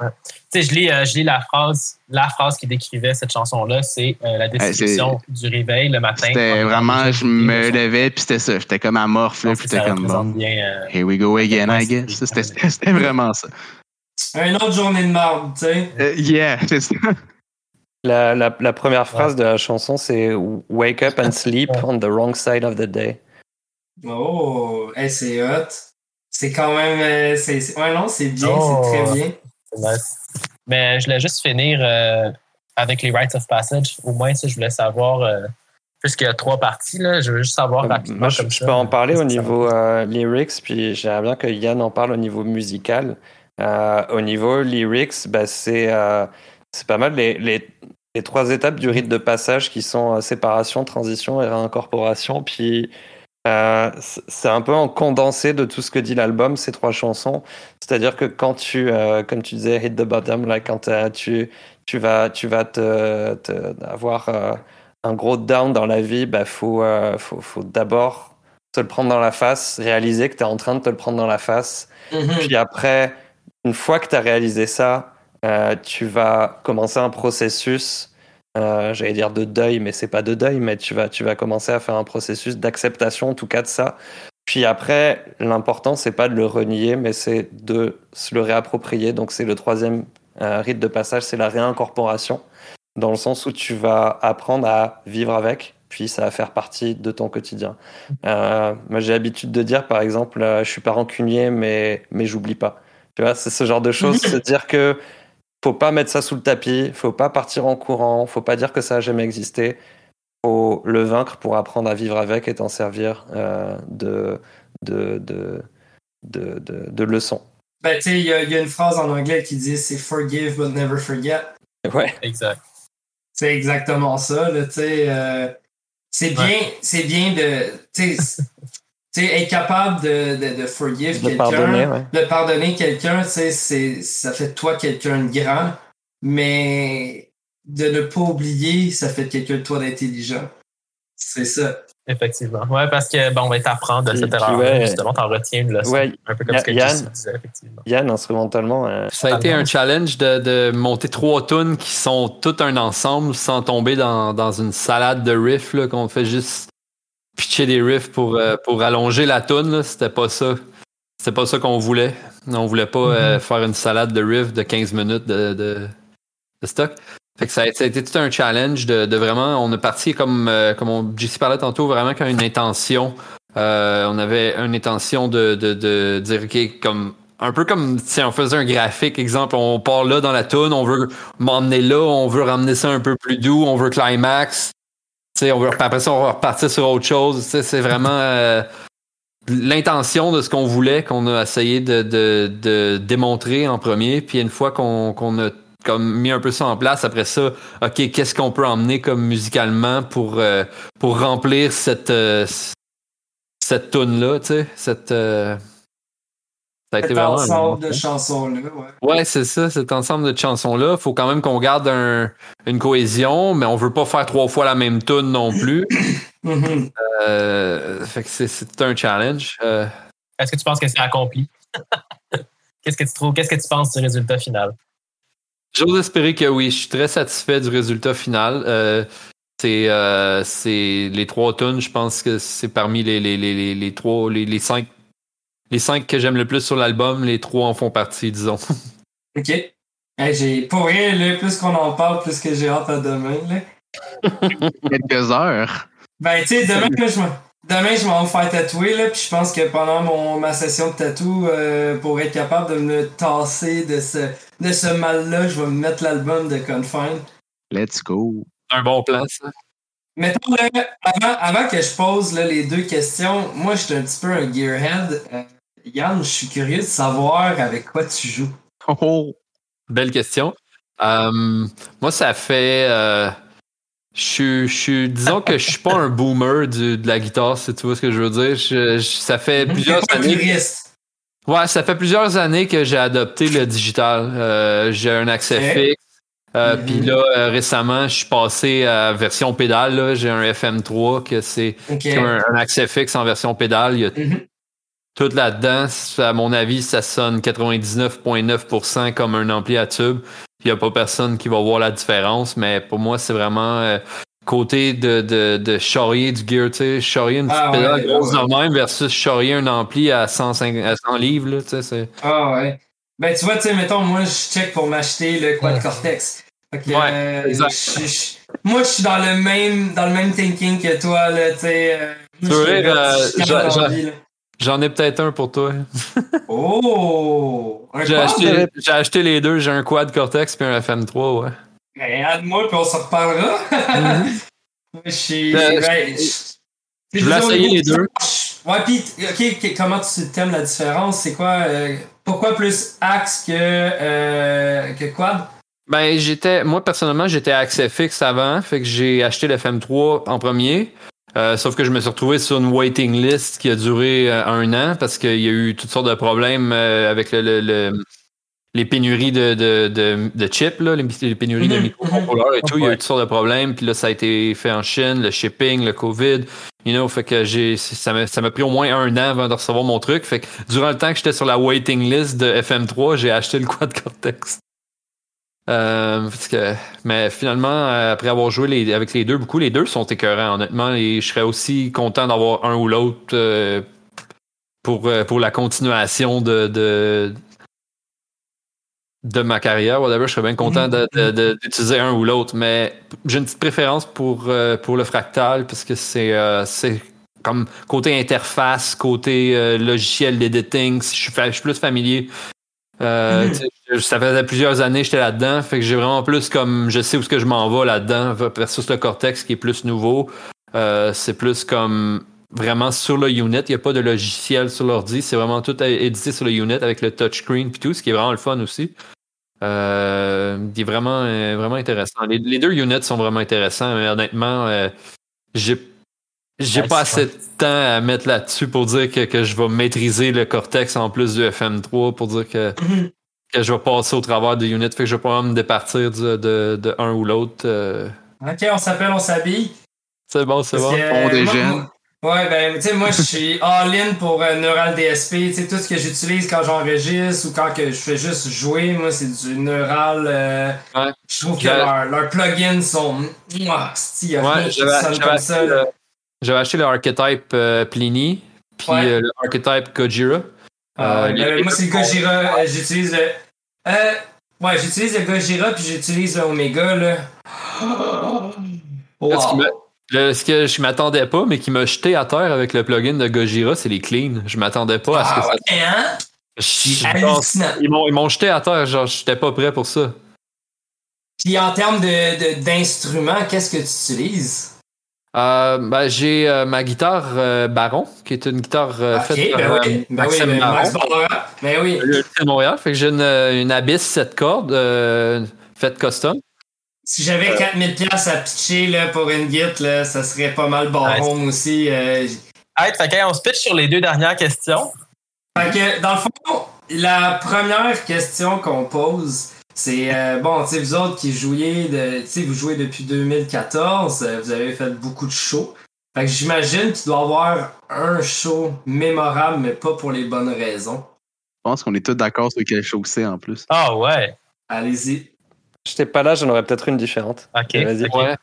Ouais. Tu sais, je lis, euh, je lis la phrase, la phrase qui décrivait cette chanson-là, c'est euh, la description du réveil le matin. C'était En vraiment, je me levais, puis c'était ça. J'étais comme amorphe, là, puis j'étais comme bon. bien. euh, Here we go again, I guess. Ça, C'était c'était vraiment ça. Une autre journée de marde, tu sais. Yeah, c'est ça. La, la, la première phrase de la chanson, c'est Wake up and sleep on the wrong side of the day. Oh, hey, c'est hot. C'est quand même. euh, c'est- ouais, non, c'est bien, Oh. c'est très bien. Nice. Mais je voulais juste finir euh, avec les rites of passage. Au moins, ça, je voulais savoir, euh, puisqu'il y a trois parties, là, je veux juste savoir rapidement. Euh, Moi, je, comme je ça, peux en parler au niveau euh, lyrics, puis j'aimerais bien que Yann en parle au niveau musical. Au niveau lyrics, bah, c'est c'est pas mal les, les, les trois étapes du rite de passage qui sont séparation, transition et réincorporation. Puis euh, c'est un peu en condensé de tout ce que dit l'album, ces trois chansons. C'est-à-dire que quand tu, euh, comme tu disais, hit the bottom, là, quand euh, tu, tu vas, tu vas te, te- avoir euh, un gros down dans la vie, bah, faut, faut, faut d'abord te le prendre dans la face, réaliser que tu es en train de te le prendre dans la face. Mhm. Puis après, une fois que tu as réalisé ça, tu vas commencer un processus, euh, j'allais dire de deuil, mais c'est pas de deuil, mais tu vas, tu vas commencer à faire un processus d'acceptation, en tout cas de ça. Puis après, l'important, c'est pas de le renier, mais c'est de se le réapproprier. Donc c'est le troisième euh, rite de passage, c'est la réincorporation, dans le sens où tu vas apprendre à vivre avec, puis ça va faire partie de ton quotidien. Euh, moi, j'ai l'habitude de dire, par exemple, je suis pas rancunier, mais, mais j'oublie pas. Tu vois, c'est ce genre de choses, se dire que faut pas mettre ça sous le tapis, faut pas partir en courant, faut pas dire que ça a jamais existé. Faut le vaincre pour apprendre à vivre avec et t'en servir euh, de, de, de, de, de, de leçon. Ben, tu sais, il y, a- il y a une phrase en anglais qui dit c'est forgive but never forget. Ouais. Exact. C'est exactement ça, là, tu sais. euh, c'est bien, c'est bien de. Tu sais, être capable de, de, de forgive De quelqu'un. pardonner, ouais. de pardonner quelqu'un, tu sais, c'est, ça fait de toi quelqu'un de grand, mais de ne pas oublier, ça fait de quelqu'un de toi d'intelligent. C'est ça. Effectivement. Ouais, parce que bon, on va t'apprendre de cette erreur. ouais. Justement, t'en retiens une leçon. Ouais, Un peu comme Ya- ce que Yann. Disait, effectivement. Yann, instrumentalement, euh, Ça a été un challenge de, de monter trois tunes qui sont toutes un ensemble sans tomber dans, dans une salade de riffs, là, qu'on fait juste pitcher des riffs pour, euh, pour allonger la tune. là. C'était pas ça. C'était pas ça qu'on voulait. On voulait pas euh, faire une salade de riffs de 15 minutes de, de, de stock. Fait que ça a, ça a été tout un challenge de, de vraiment. On est parti comme, euh, comme on, JC parlait tantôt, vraiment qu'une une intention. Euh, on avait une intention de, de, de dire, OK, comme un peu comme si on faisait un graphique, exemple, on part là dans la tune, on veut m'emmener là, on veut ramener ça un peu plus doux, on veut climax. On veut, après ça, on va repartir sur autre chose. C'est vraiment. euh, l'intention de ce qu'on voulait, qu'on a essayé de, de, de démontrer en premier, puis une fois qu'on a comme mis un peu ça en place, après ça, ok, qu'est-ce qu'on peut emmener comme musicalement pour euh, pour remplir cette euh, cette tune là, tu sais, cette euh, ça a été Cet vraiment ensemble de chansons-là, ouais. Ouais, c'est ça, cet ensemble de chansons-là. Faut quand même qu'on garde un, une cohésion, mais on veut pas faire trois fois la même tune non plus. Mhm. Euh, fait que c'est- c'est un challenge. Euh, Est-ce que tu penses que c'est accompli? Qu'est-ce que tu trouves? Qu'est-ce que tu penses du résultat final? J'ose espérer que oui. Je suis très satisfait du résultat final. Euh, c'est euh, c'est les trois tunes. Je pense que c'est parmi les, les, les, les, les trois, les, les cinq, les cinq que j'aime le plus sur l'album. Les trois en font partie, disons. OK. Hey, j'ai, pour vrai, là, plus qu'on en parle, plus que j'ai hâte à demain. Là. Quelques heures. Ben, tu sais, demain, là, je m'en- demain, je vais me faire tatouer, là, puis je pense que pendant mon, ma session de tatou, euh, pour être capable de me tasser de ce, de ce mal-là, je vais me mettre l'album de Confine. Let's go. Un bon plan, ça. Mettons, là, avant, avant que je pose là, les deux questions, moi, je suis un petit peu un gearhead. Euh, Yann, je suis curieux de savoir avec quoi tu joues. Oh, Belle question. Euh, moi, ça fait. euh, je suis- je. Disons que je suis pas un boomer du- de la guitare, si tu vois ce que je veux dire. Je- je- ça fait plusieurs T'es pas années. Ouais, ça fait plusieurs années que j'ai adopté le digital. Euh, j'ai un accès fixe. Mhm. Puis là, récemment, je suis passé à version pédale. là. J'ai un FM3 que c'est un accès fixe en version pédale. Il y a Mhm. Tout là-dedans. À mon avis, ça sonne 99,9% comme un ampli à tube. Il n'y a pas personne qui va voir la différence, mais pour moi, c'est vraiment euh, côté de, de, de charrier du gear, tu sais, charrier une petite Ah pédale ouais, grosse ouais. de même versus charrier un ampli à 105, à 100 livres, là, tu sais. Ah ouais. Ben tu vois, tu sais, mettons, moi je check pour m'acheter le Quad Cortex. Ouais, euh, exact. je- je- moi je suis dans le même dans le même thinking que toi, là, tu sais. euh, Tu veux dire, euh, J'en ai peut-être un pour toi. Oh! J'ai acheté, les deux, j'ai un Quad Cortex puis un FM3, ouais. Ben, aide-moi, puis on s'en reparlera. Je suis. Ben, je- je voulais disons, essayer les deux. Ouais, pis, ok, comment tu t'aimes la différence? C'est quoi? euh, pourquoi plus Axe que, euh, que Quad? Ben, j'étais, moi personnellement, j'étais accès fixe avant, fait que j'ai acheté le FM3 en premier. Euh, sauf que je me suis retrouvé sur une waiting list qui a duré euh, un an parce qu'il y a eu toutes sortes de problèmes euh, avec le, le- le- les pénuries de, de, de, de chips, là, les, les pénuries de Mhm, microcontrôleurs et tout. Il y a eu toutes sortes de problèmes. Puis là, ça a été fait en Chine, le shipping, le COVID. You know, fait que j'ai, ça m'a, ça m'a pris au moins un an avant de recevoir mon truc. Fait que durant le temps que j'étais sur la waiting list de FM3, j'ai acheté le Quad Cortex. Euh, parce que, mais finalement, euh, après avoir joué les, avec les deux, beaucoup, les deux sont écœurants, honnêtement, et je serais aussi content d'avoir un ou l'autre euh, pour, euh, pour la continuation de, de, de ma carrière. Whatever, je serais bien content de- d'utiliser un ou l'autre, mais j'ai une petite préférence pour, euh, pour le fractal parce que c'est euh, c'est comme côté interface, côté logiciel d'editing, je suis, je suis plus familier. Euh, Mhm. ça faisait plusieurs années que j'étais là-dedans, fait que j'ai vraiment plus comme je sais où ce que je m'en vais là-dedans versus le Cortex qui est plus nouveau. Euh, c'est plus comme vraiment sur le unit, il n'y a pas de logiciel sur l'ordi, c'est vraiment tout édité sur le unit avec le touchscreen puis tout, ce qui est vraiment le fun aussi. Euh, il est vraiment, euh, vraiment intéressant. Les, les deux units sont vraiment intéressants, mais honnêtement, euh, j'ai j'ai Ouais, pas assez de temps à mettre là-dessus pour dire que, que je vais maîtriser le Cortex en plus du FM3 pour dire que, Mhm. que je vais passer au travers de unit. Fait que je vais pas me départir de, de, de un ou l'autre. euh. Ok, on s'appelle, on s'habille. C'est bon, c'est Parce bon. que, On euh, déjeune. moi- moi- Ouais, ben, tu sais, moi, je suis all-in pour euh, Neural DSP. Tu sais, tout ce que j'utilise quand j'enregistre ou quand que je fais juste jouer, moi, c'est du Neural. euh, Ouais. Je trouve que leurs leurs plugins sont. Mouah, c'ti, y a rien Ouais, j'avais j'avais comme ça. là. J'avais acheté le archetype euh, Pliny, puis Ouais. euh, le archetype Gojira. Ah, Euh, les- moi, c'est le Gojira. euh, j'utilise le. Euh, ouais, j'utilise le Gojira puis j'utilise le Omega, là. Wow. le- ce que je m'attendais pas, mais qui m'a jeté à terre avec le plugin de Gojira, c'est les cleans. Je m'attendais pas à ce que Ah, ça. ouais, hein? Je-. Ils m'ont, ils m'ont jeté à terre, genre, j'étais pas prêt pour ça. Puis en termes de, de- d'instruments, qu'est-ce que tu utilises? Euh, ben, j'ai euh, ma guitare euh, Baron, qui est une guitare euh, Ok, faite ben par oui, ben oui, ben Baron. Max Baron. Ben oui. Montréal. Fait que j'ai une, une Abyss 7 cordes euh, faite custom. Si j'avais 4000 pièces à pitcher là, pour une git, là, ça serait pas mal Baron aussi. euh, Hey, fait que, on se pitch sur les deux dernières questions. Fait que, dans le fond, la première question qu'on pose, c'est euh, bon, tu sais, vous autres qui jouiez, de, tu sais, vous jouez depuis 2014, euh, vous avez fait beaucoup de shows. Fait que j'imagine qu'il doit y avoir un show mémorable, mais pas pour les bonnes raisons. Je pense qu'on est tous d'accord sur quelle chose c'est en plus. Ah ouais. Allez-y. J'étais pas là, j'en aurais peut-être une différente. OK. Vas-y. Ouais.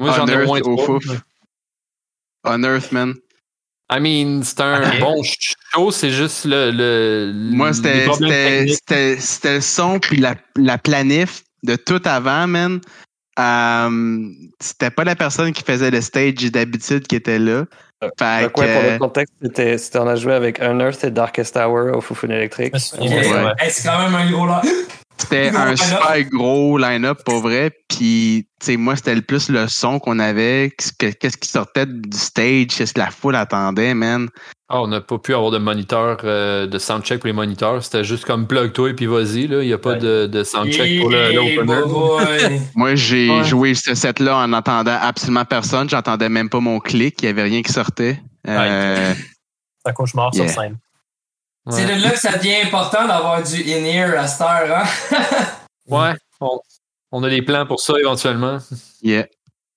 Moi, j'en ai moins au fouf. Unearthed, man. I mean, c'est un bon show, c'est juste le. le Moi, c'était le son puis la, la planif de tout avant, man. Euh, c'était pas la personne qui faisait le stage d'habitude qui était là. Fait Donc, que, pour euh, le contexte, c'était, on a joué avec Unearthed et Darkest Hour au Foufoune électrique. Ouais. Hey, c'est quand même un gros là. C'était un super gros line-up pour vrai. Puis, tu sais, moi, c'était le plus le son qu'on avait. Qu'est-ce que- qu'est-ce qui sortait du stage, qu'est-ce que la foule attendait, man. Ah, on n'a pas pu avoir de moniteur, euh, de soundcheck pour les moniteurs. C'était juste comme plug-toi et puis vas-y. là. Il n'y a pas Ouais. de, de soundcheck pour l'opener. Moi, j'ai Ouais. joué ce set-là en n'entendant absolument personne. J'entendais même pas mon clic. Il y avait rien qui sortait. Euh, C'est un cauchemar Yeah. sur scène. C'est de là que ça devient important d'avoir du in-ear à cette heure, hein? Ouais. On, on a des plans pour ça éventuellement. yeah.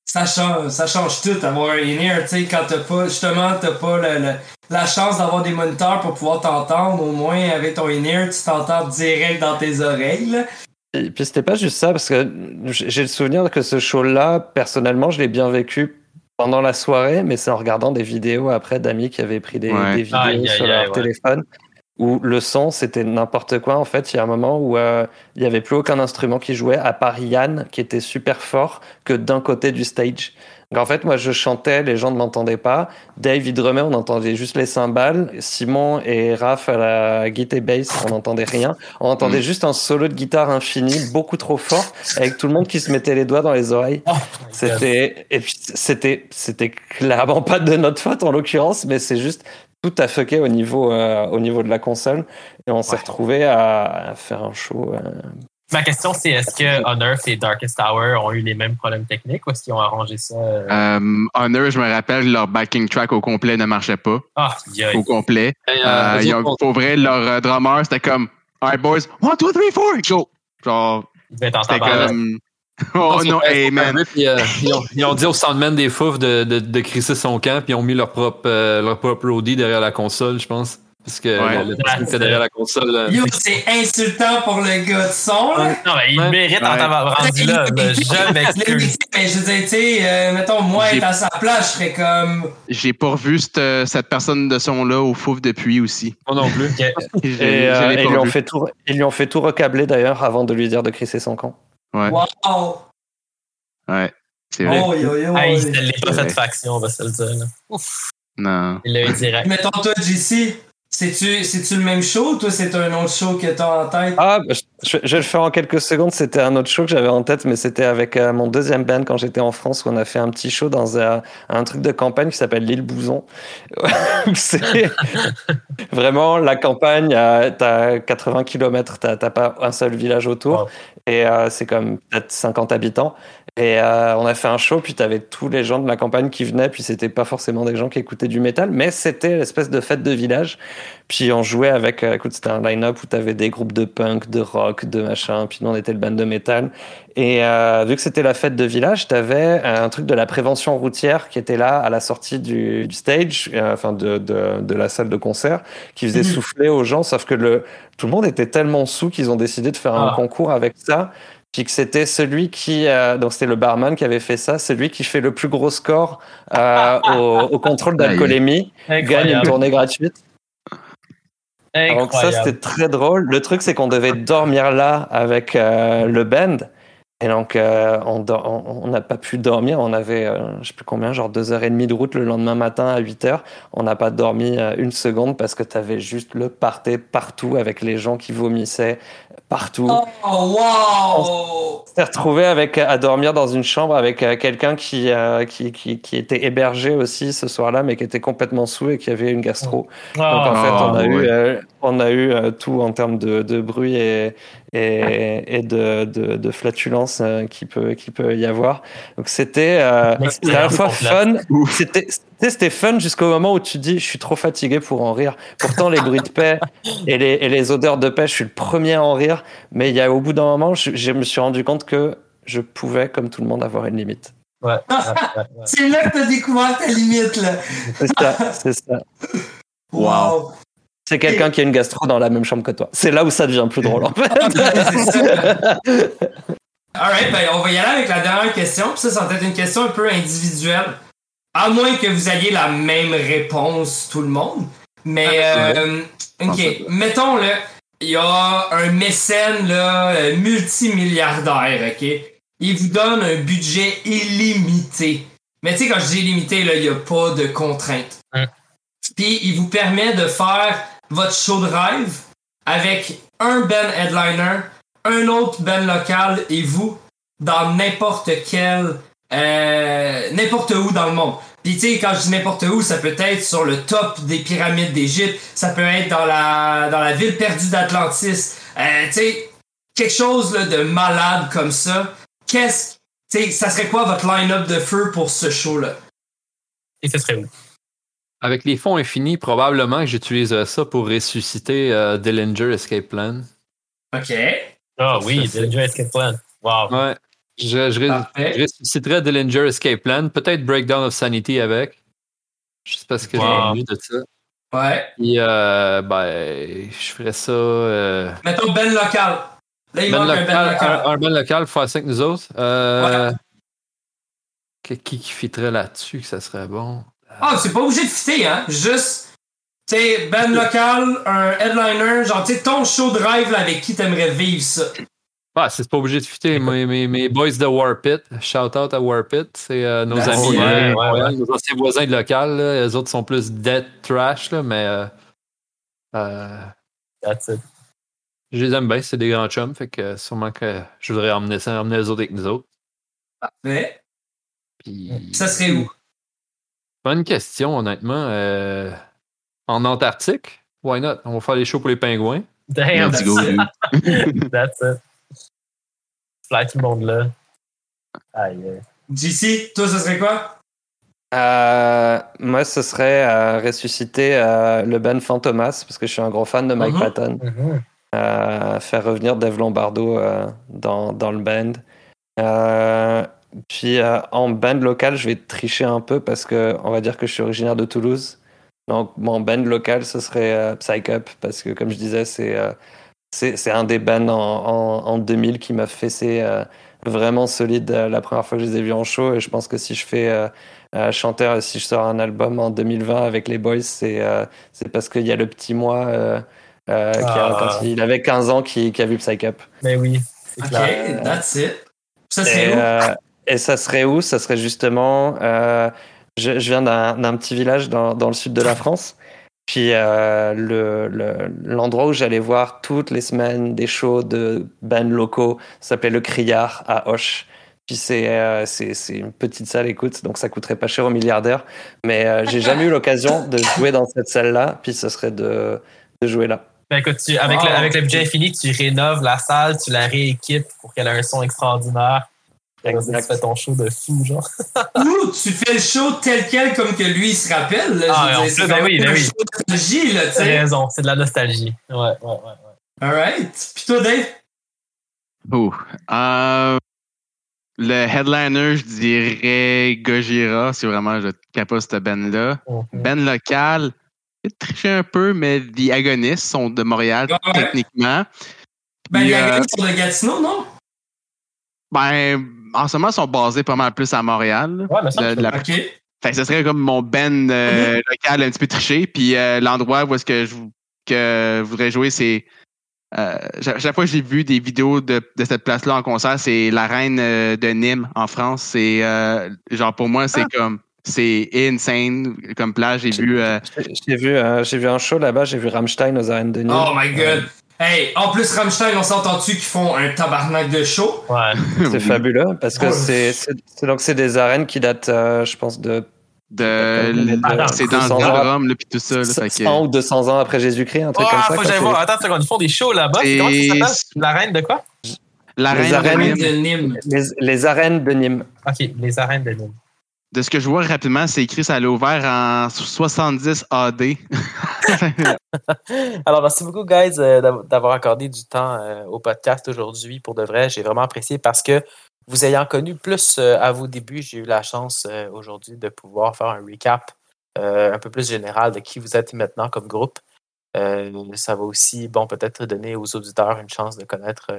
Ça change, ça change tout d'avoir un in-ear, tu sais, quand t'as pas, justement, t'as pas le- le- la chance d'avoir des moniteurs pour pouvoir t'entendre, au moins avec ton in-ear, tu t'entends direct dans tes oreilles, là. Et puis c'était pas juste ça, parce que j'ai le souvenir que ce show-là, personnellement, je l'ai bien vécu pendant la soirée, mais c'est en regardant des vidéos après d'amis qui avaient pris des, Ouais. des vidéos sur leur téléphone, où le son, c'était n'importe quoi. En fait, il y a un moment où euh, il y avait plus aucun instrument qui jouait, à part Yann, qui était super fort, que d'un côté du stage. Donc en fait, moi, je chantais, les gens ne m'entendaient pas. Dave, il drumait, on entendait juste les cymbales. Simon et Raph à la guitare bass, on n'entendait rien. On entendait Mm. juste un solo de guitare infini, beaucoup trop fort, avec tout le monde qui se mettait les doigts dans les oreilles. Oh, C'était, et puis c'était, c'était clairement pas de notre faute en l'occurrence, mais c'est juste tout a fucké au niveau, euh, au niveau de la console. Et on s'est Ouais. retrouvé à, à faire un show. euh, Ma question, c'est est-ce que Unearth et Darkest Hour ont eu les mêmes problèmes techniques ou est-ce qu'ils ont arrangé ça? euh? Honor, je me rappelle, leur backing track au complet ne marchait pas. Ah. Au complet. Et, euh, Euh, ont- autres, pour vrai, leur euh, drummer, c'était comme Alright, boys, one, two, three, four, go! Genre, c'était comme. Oh non, man. Puis, euh, ils, ont, ils ont dit au soundman des fouf de, de, de crisser son camp, puis ils ont mis leur propre, euh, leur propre roadie derrière la console, je pense. Parce que Ouais. le, était derrière la console. euh, Yo, c'est insultant pour le gars de son, là. Non, mais il Ouais. mérite en Ouais. tabarnak. rendu là. mais Je m'excuse. Mais je dire, tu sais, euh, mettons, moi, J'ai- être à sa place, je serais comme. J'ai pas revu cette, cette personne de son-là au fouf depuis aussi. Moi non plus. Et, euh, ils, lui ont fait tout, ils lui ont fait tout recabler d'ailleurs avant de lui dire de crisser son camp. Ouais, Wow! ouais. C'est vrai. Oh, yo, yo, Hey, yo. il ne l'est pas fait faction, on va se le dire. là. Non. Il l'a eu direct. Mettons, toi, JC, c'est-tu c'est-tu le même show ou toi, c'est un autre show que t'as en tête? Ah, bah, je, vais le faire en quelques secondes. C'était un autre show que j'avais en tête, mais c'était avec euh, mon deuxième band quand j'étais en France, où on a fait un petit show dans un, un truc de campagne qui s'appelle l'île Bouzon. c'est vraiment la campagne. euh, T'as 80 km, t'as pas un seul village autour, et euh, c'est comme peut-être 50 habitants. Et euh, on a fait un show, puis t'avais tous les gens de la campagne qui venaient, puis c'était pas forcément des gens qui écoutaient du métal, mais c'était l'espèce de fête de village. Puis on jouait avec, écoute, c'était un line-up où t'avais des groupes de punk, de rock, de machin, puis nous on était le band de métal. Et euh, vu que c'était la fête de village, t'avais un truc de la prévention routière qui était là à la sortie du, du stage, euh, enfin de, de, de la salle de concert, qui faisait Mhm. souffler aux gens, sauf que le, tout le monde était tellement sous qu'ils ont décidé de faire un Ah. concours avec ça. Puis que c'était celui qui, euh, donc c'était le barman qui avait fait ça, celui qui fait le plus gros score euh, au, au contrôle d'alcoolémie gagne une tournée gratuite. Donc ça, c'était très drôle. Le truc, c'est qu'on devait dormir là avec euh, le band. Et donc, euh, on n'a pas pu dormir. On avait, euh, je sais plus combien, genre deux heures et demie de route le lendemain matin à 8 heures. On n'a pas dormi euh, une seconde parce que tu avais juste le party partout avec les gens qui vomissaient partout. Oh, wow! On s'est retrouvé avec à dormir dans une chambre avec euh, quelqu'un qui, euh, qui, qui qui était hébergé aussi ce soir-là, mais qui était complètement sous et qui avait une gastro. Donc en Ah, fait, on a ouais. eu, euh, on a eu euh, tout en termes de, de bruit et, et, et de, de, de flatulence euh, qui peut, qui peut y avoir. Donc c'était euh, à la fois fun, c'était c'était- c'était fun jusqu'au moment où tu dis je suis trop fatigué pour en rire. Pourtant les bruits de paix et les, et les odeurs de paix, je suis le premier à en rire. Mais il y a au bout d'un moment, je, je me suis rendu compte que je pouvais, comme tout le monde, avoir une limite. Ouais. C'est là que t'as découvert ta limite, là. C'est ça, c'est ça. Wow! C'est quelqu'un qui a une gastro dans la même chambre que toi. C'est là où ça devient plus drôle en fait. C'est ça. Alright, ben on va y aller avec la dernière question. Puis ça, ça va être une question un peu individuelle. À moins que vous ayez la même réponse, tout le monde. Mais, euh, ok, mettons, là, il y a un mécène, là, euh, multimilliardaire, ok? Il vous donne un budget illimité. Mais tu sais, quand je dis illimité, là, il n'y a pas de contraintes. Hum. Puis il vous permet de faire votre show de rêve avec un band headliner, un autre band local et vous dans n'importe quel euh, n'importe où dans le monde. Puis tu sais quand je dis n'importe où, ça peut être sur le top des pyramides d'Égypte, ça peut être dans la dans la ville perdue d'Atlantis. Euh, tu sais quelque chose là, de malade comme ça. Qu'est-ce tu sais ça serait quoi votre line-up de feu pour ce show là Et ce serait où? Avec les fonds infinis, probablement que j'utiliserais ça pour ressusciter euh, Dillinger Escape Plan. OK. Ah oui, Ça, c'est- Dillinger Escape Plan. Wow. Ouais. Je, je, je ressusciterais Dillinger Escape Plan. Peut-être Breakdown of Sanity avec. Je sais pas ce que Wow. j'ai envie de ça. Ouais. Puis, euh, ben, je ferais ça. Euh, Mettons band local. Là il band manque un local, band local. un, un band local faire ça avec nous autres. Euh, que- Qui qui fitterait là-dessus que ça serait bon? Ah, c'est pas obligé de fitter, hein. Juste, tu sais, band local, un headliner, genre, tu sais, ton show de rêve là, avec qui t'aimerais vivre ça. Ah, c'est pas obligé de fitter. Mes, mes, mes boys de Warpit, shout out à Warpit, c'est euh, nos Merci. amis, Ouais, euh, ouais, Montréal, ouais. nos anciens voisins de local. Là. Eux autres sont plus dead trash, là, mais euh, euh, That's it. je les aime bien, c'est des grands chums, fait que sûrement que je voudrais emmener ça, emmener les autres avec nous autres. Mais, Puis, ça serait où? Bonne question, honnêtement. Euh, en Antarctique, why not? On va faire les shows pour les pingouins. Damn. That's it. Fly tout le monde là. Aïe. JC, toi, ça serait quoi? Euh, moi, ce serait euh, ressusciter euh, le band Fantomas parce que je suis un gros fan de Mike Mhm. Patton. Mhm. Euh, faire revenir Dave Lombardo euh, dans, dans le band. Euh, puis euh, en band local, je vais tricher un peu parce que on va dire que je suis originaire de Toulouse. Donc mon band local, ce serait euh, Psych Up parce que comme je disais, c'est euh, c'est c'est un des bands en, en, en 2000 qui m'a fessé euh, vraiment solide euh, la première fois que je les ai vus en show. Et je pense que si je fais euh, euh, chanteur, si je sors un album en 2020 avec les Boys, c'est euh, c'est parce qu'il y a le petit moi euh, euh, qui a- Ah. quand il avait 15 ans qui, qui a vu Psych Up. Mais oui, c'est Ok, clair. that's it. Ça Et, serait où? euh, et ça serait où? Ça serait justement. euh, je, je viens d'un d'un petit village dans, dans le sud de la France. Puis euh, le- le- l'endroit où j'allais voir toutes les semaines des shows de bands locaux s'appelait Le Criard à Hoche. Puis c'est euh, c'est c'est une petite salle, écoute, donc ça coûterait pas cher aux milliardaires. Mais euh, j'ai jamais eu l'occasion de jouer dans cette salle-là. Puis ce serait de, de jouer là. Ben écoute, tu, avec, le, avec le budget infini, tu rénoves la salle, tu la rééquipes pour qu'elle ait un son extraordinaire. Exact. Tu fais ton show de fou, genre. Ou tu fais le show tel quel comme que lui il se rappelle. Là, Ah, je c'est plus, ben oui, ben oui. de nostalgie, là, tu T'as sais. raison, c'est de la nostalgie. Ouais, ouais, ouais. ouais. Alright. Puis toi, Dave? Oh. Euh, le headliner, je dirais Gojira, si vraiment je capote cette band-là. Mhm. Ben local, triché un peu, mais The Agonists sont de Montréal, Ouais. techniquement. Ben, Puis, il a euh, sur le Gatineau, non? ben, en ce moment, ils sont basés pas mal plus à Montréal. Ouais, mais ça, la- Ok. Fait que ce serait comme mon euh, local un petit peu triché. Puis euh, l'endroit où est-ce que je, que je voudrais jouer, c'est euh, chaque fois que j'ai vu des vidéos de, de cette place-là en concert, c'est l'arène euh, de Nîmes en France. C'est euh, genre pour moi, c'est comme c'est insane comme place. J'ai vu euh, J'ai- vu, euh, j'ai vu un show là-bas, j'ai vu Rammstein aux arènes de Nîmes. Oh my god. Hey, en plus, Rammstein, on s'entend-tu qu'ils font un tabarnak de show? Ouais. C'est fabuleux parce que c'est donc c'est des arènes qui datent, euh, je pense, de de Attends, c'est dans 200 le. Rome là puis tout ça. Là, fait que- 100 ou 200 ans après Jésus-Christ, un truc Oh, comme ça. faut que j'aille voir. Attends seconde, ils font des shows là-bas? Et- Comment ça s'appelle? La reine de quoi? l'arène Les de arènes Nîmes. de Nîmes. Les, les arènes de Nîmes. OK, les arènes de Nîmes. De ce que je vois rapidement, c'est écrit ça l'a ouvert en 70 AD. Alors, merci beaucoup, guys, euh, d'av- d'avoir accordé du temps euh, au podcast aujourd'hui. Pour de vrai, j'ai vraiment apprécié parce que vous ayant connu plus euh, à vos débuts, j'ai eu la chance aujourd'hui de pouvoir faire un recap un peu plus général de qui vous êtes maintenant comme groupe. Ça va aussi, bon, peut-être donner aux auditeurs une chance de connaître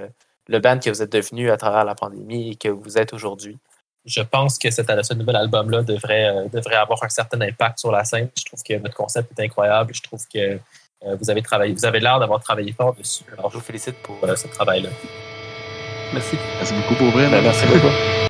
le band que vous êtes devenu à travers la pandémie et que vous êtes aujourd'hui. Je pense que cet, ce nouvel album-là devrait, euh, devrait avoir un certain impact sur la scène. Je trouve que votre concept est incroyable. Je trouve que euh, vous avez travaillé, vous avez l'air d'avoir travaillé fort dessus. Alors, je vous félicite pour euh, ce travail-là. Merci. Merci beaucoup pour vrai. Ben, merci beaucoup.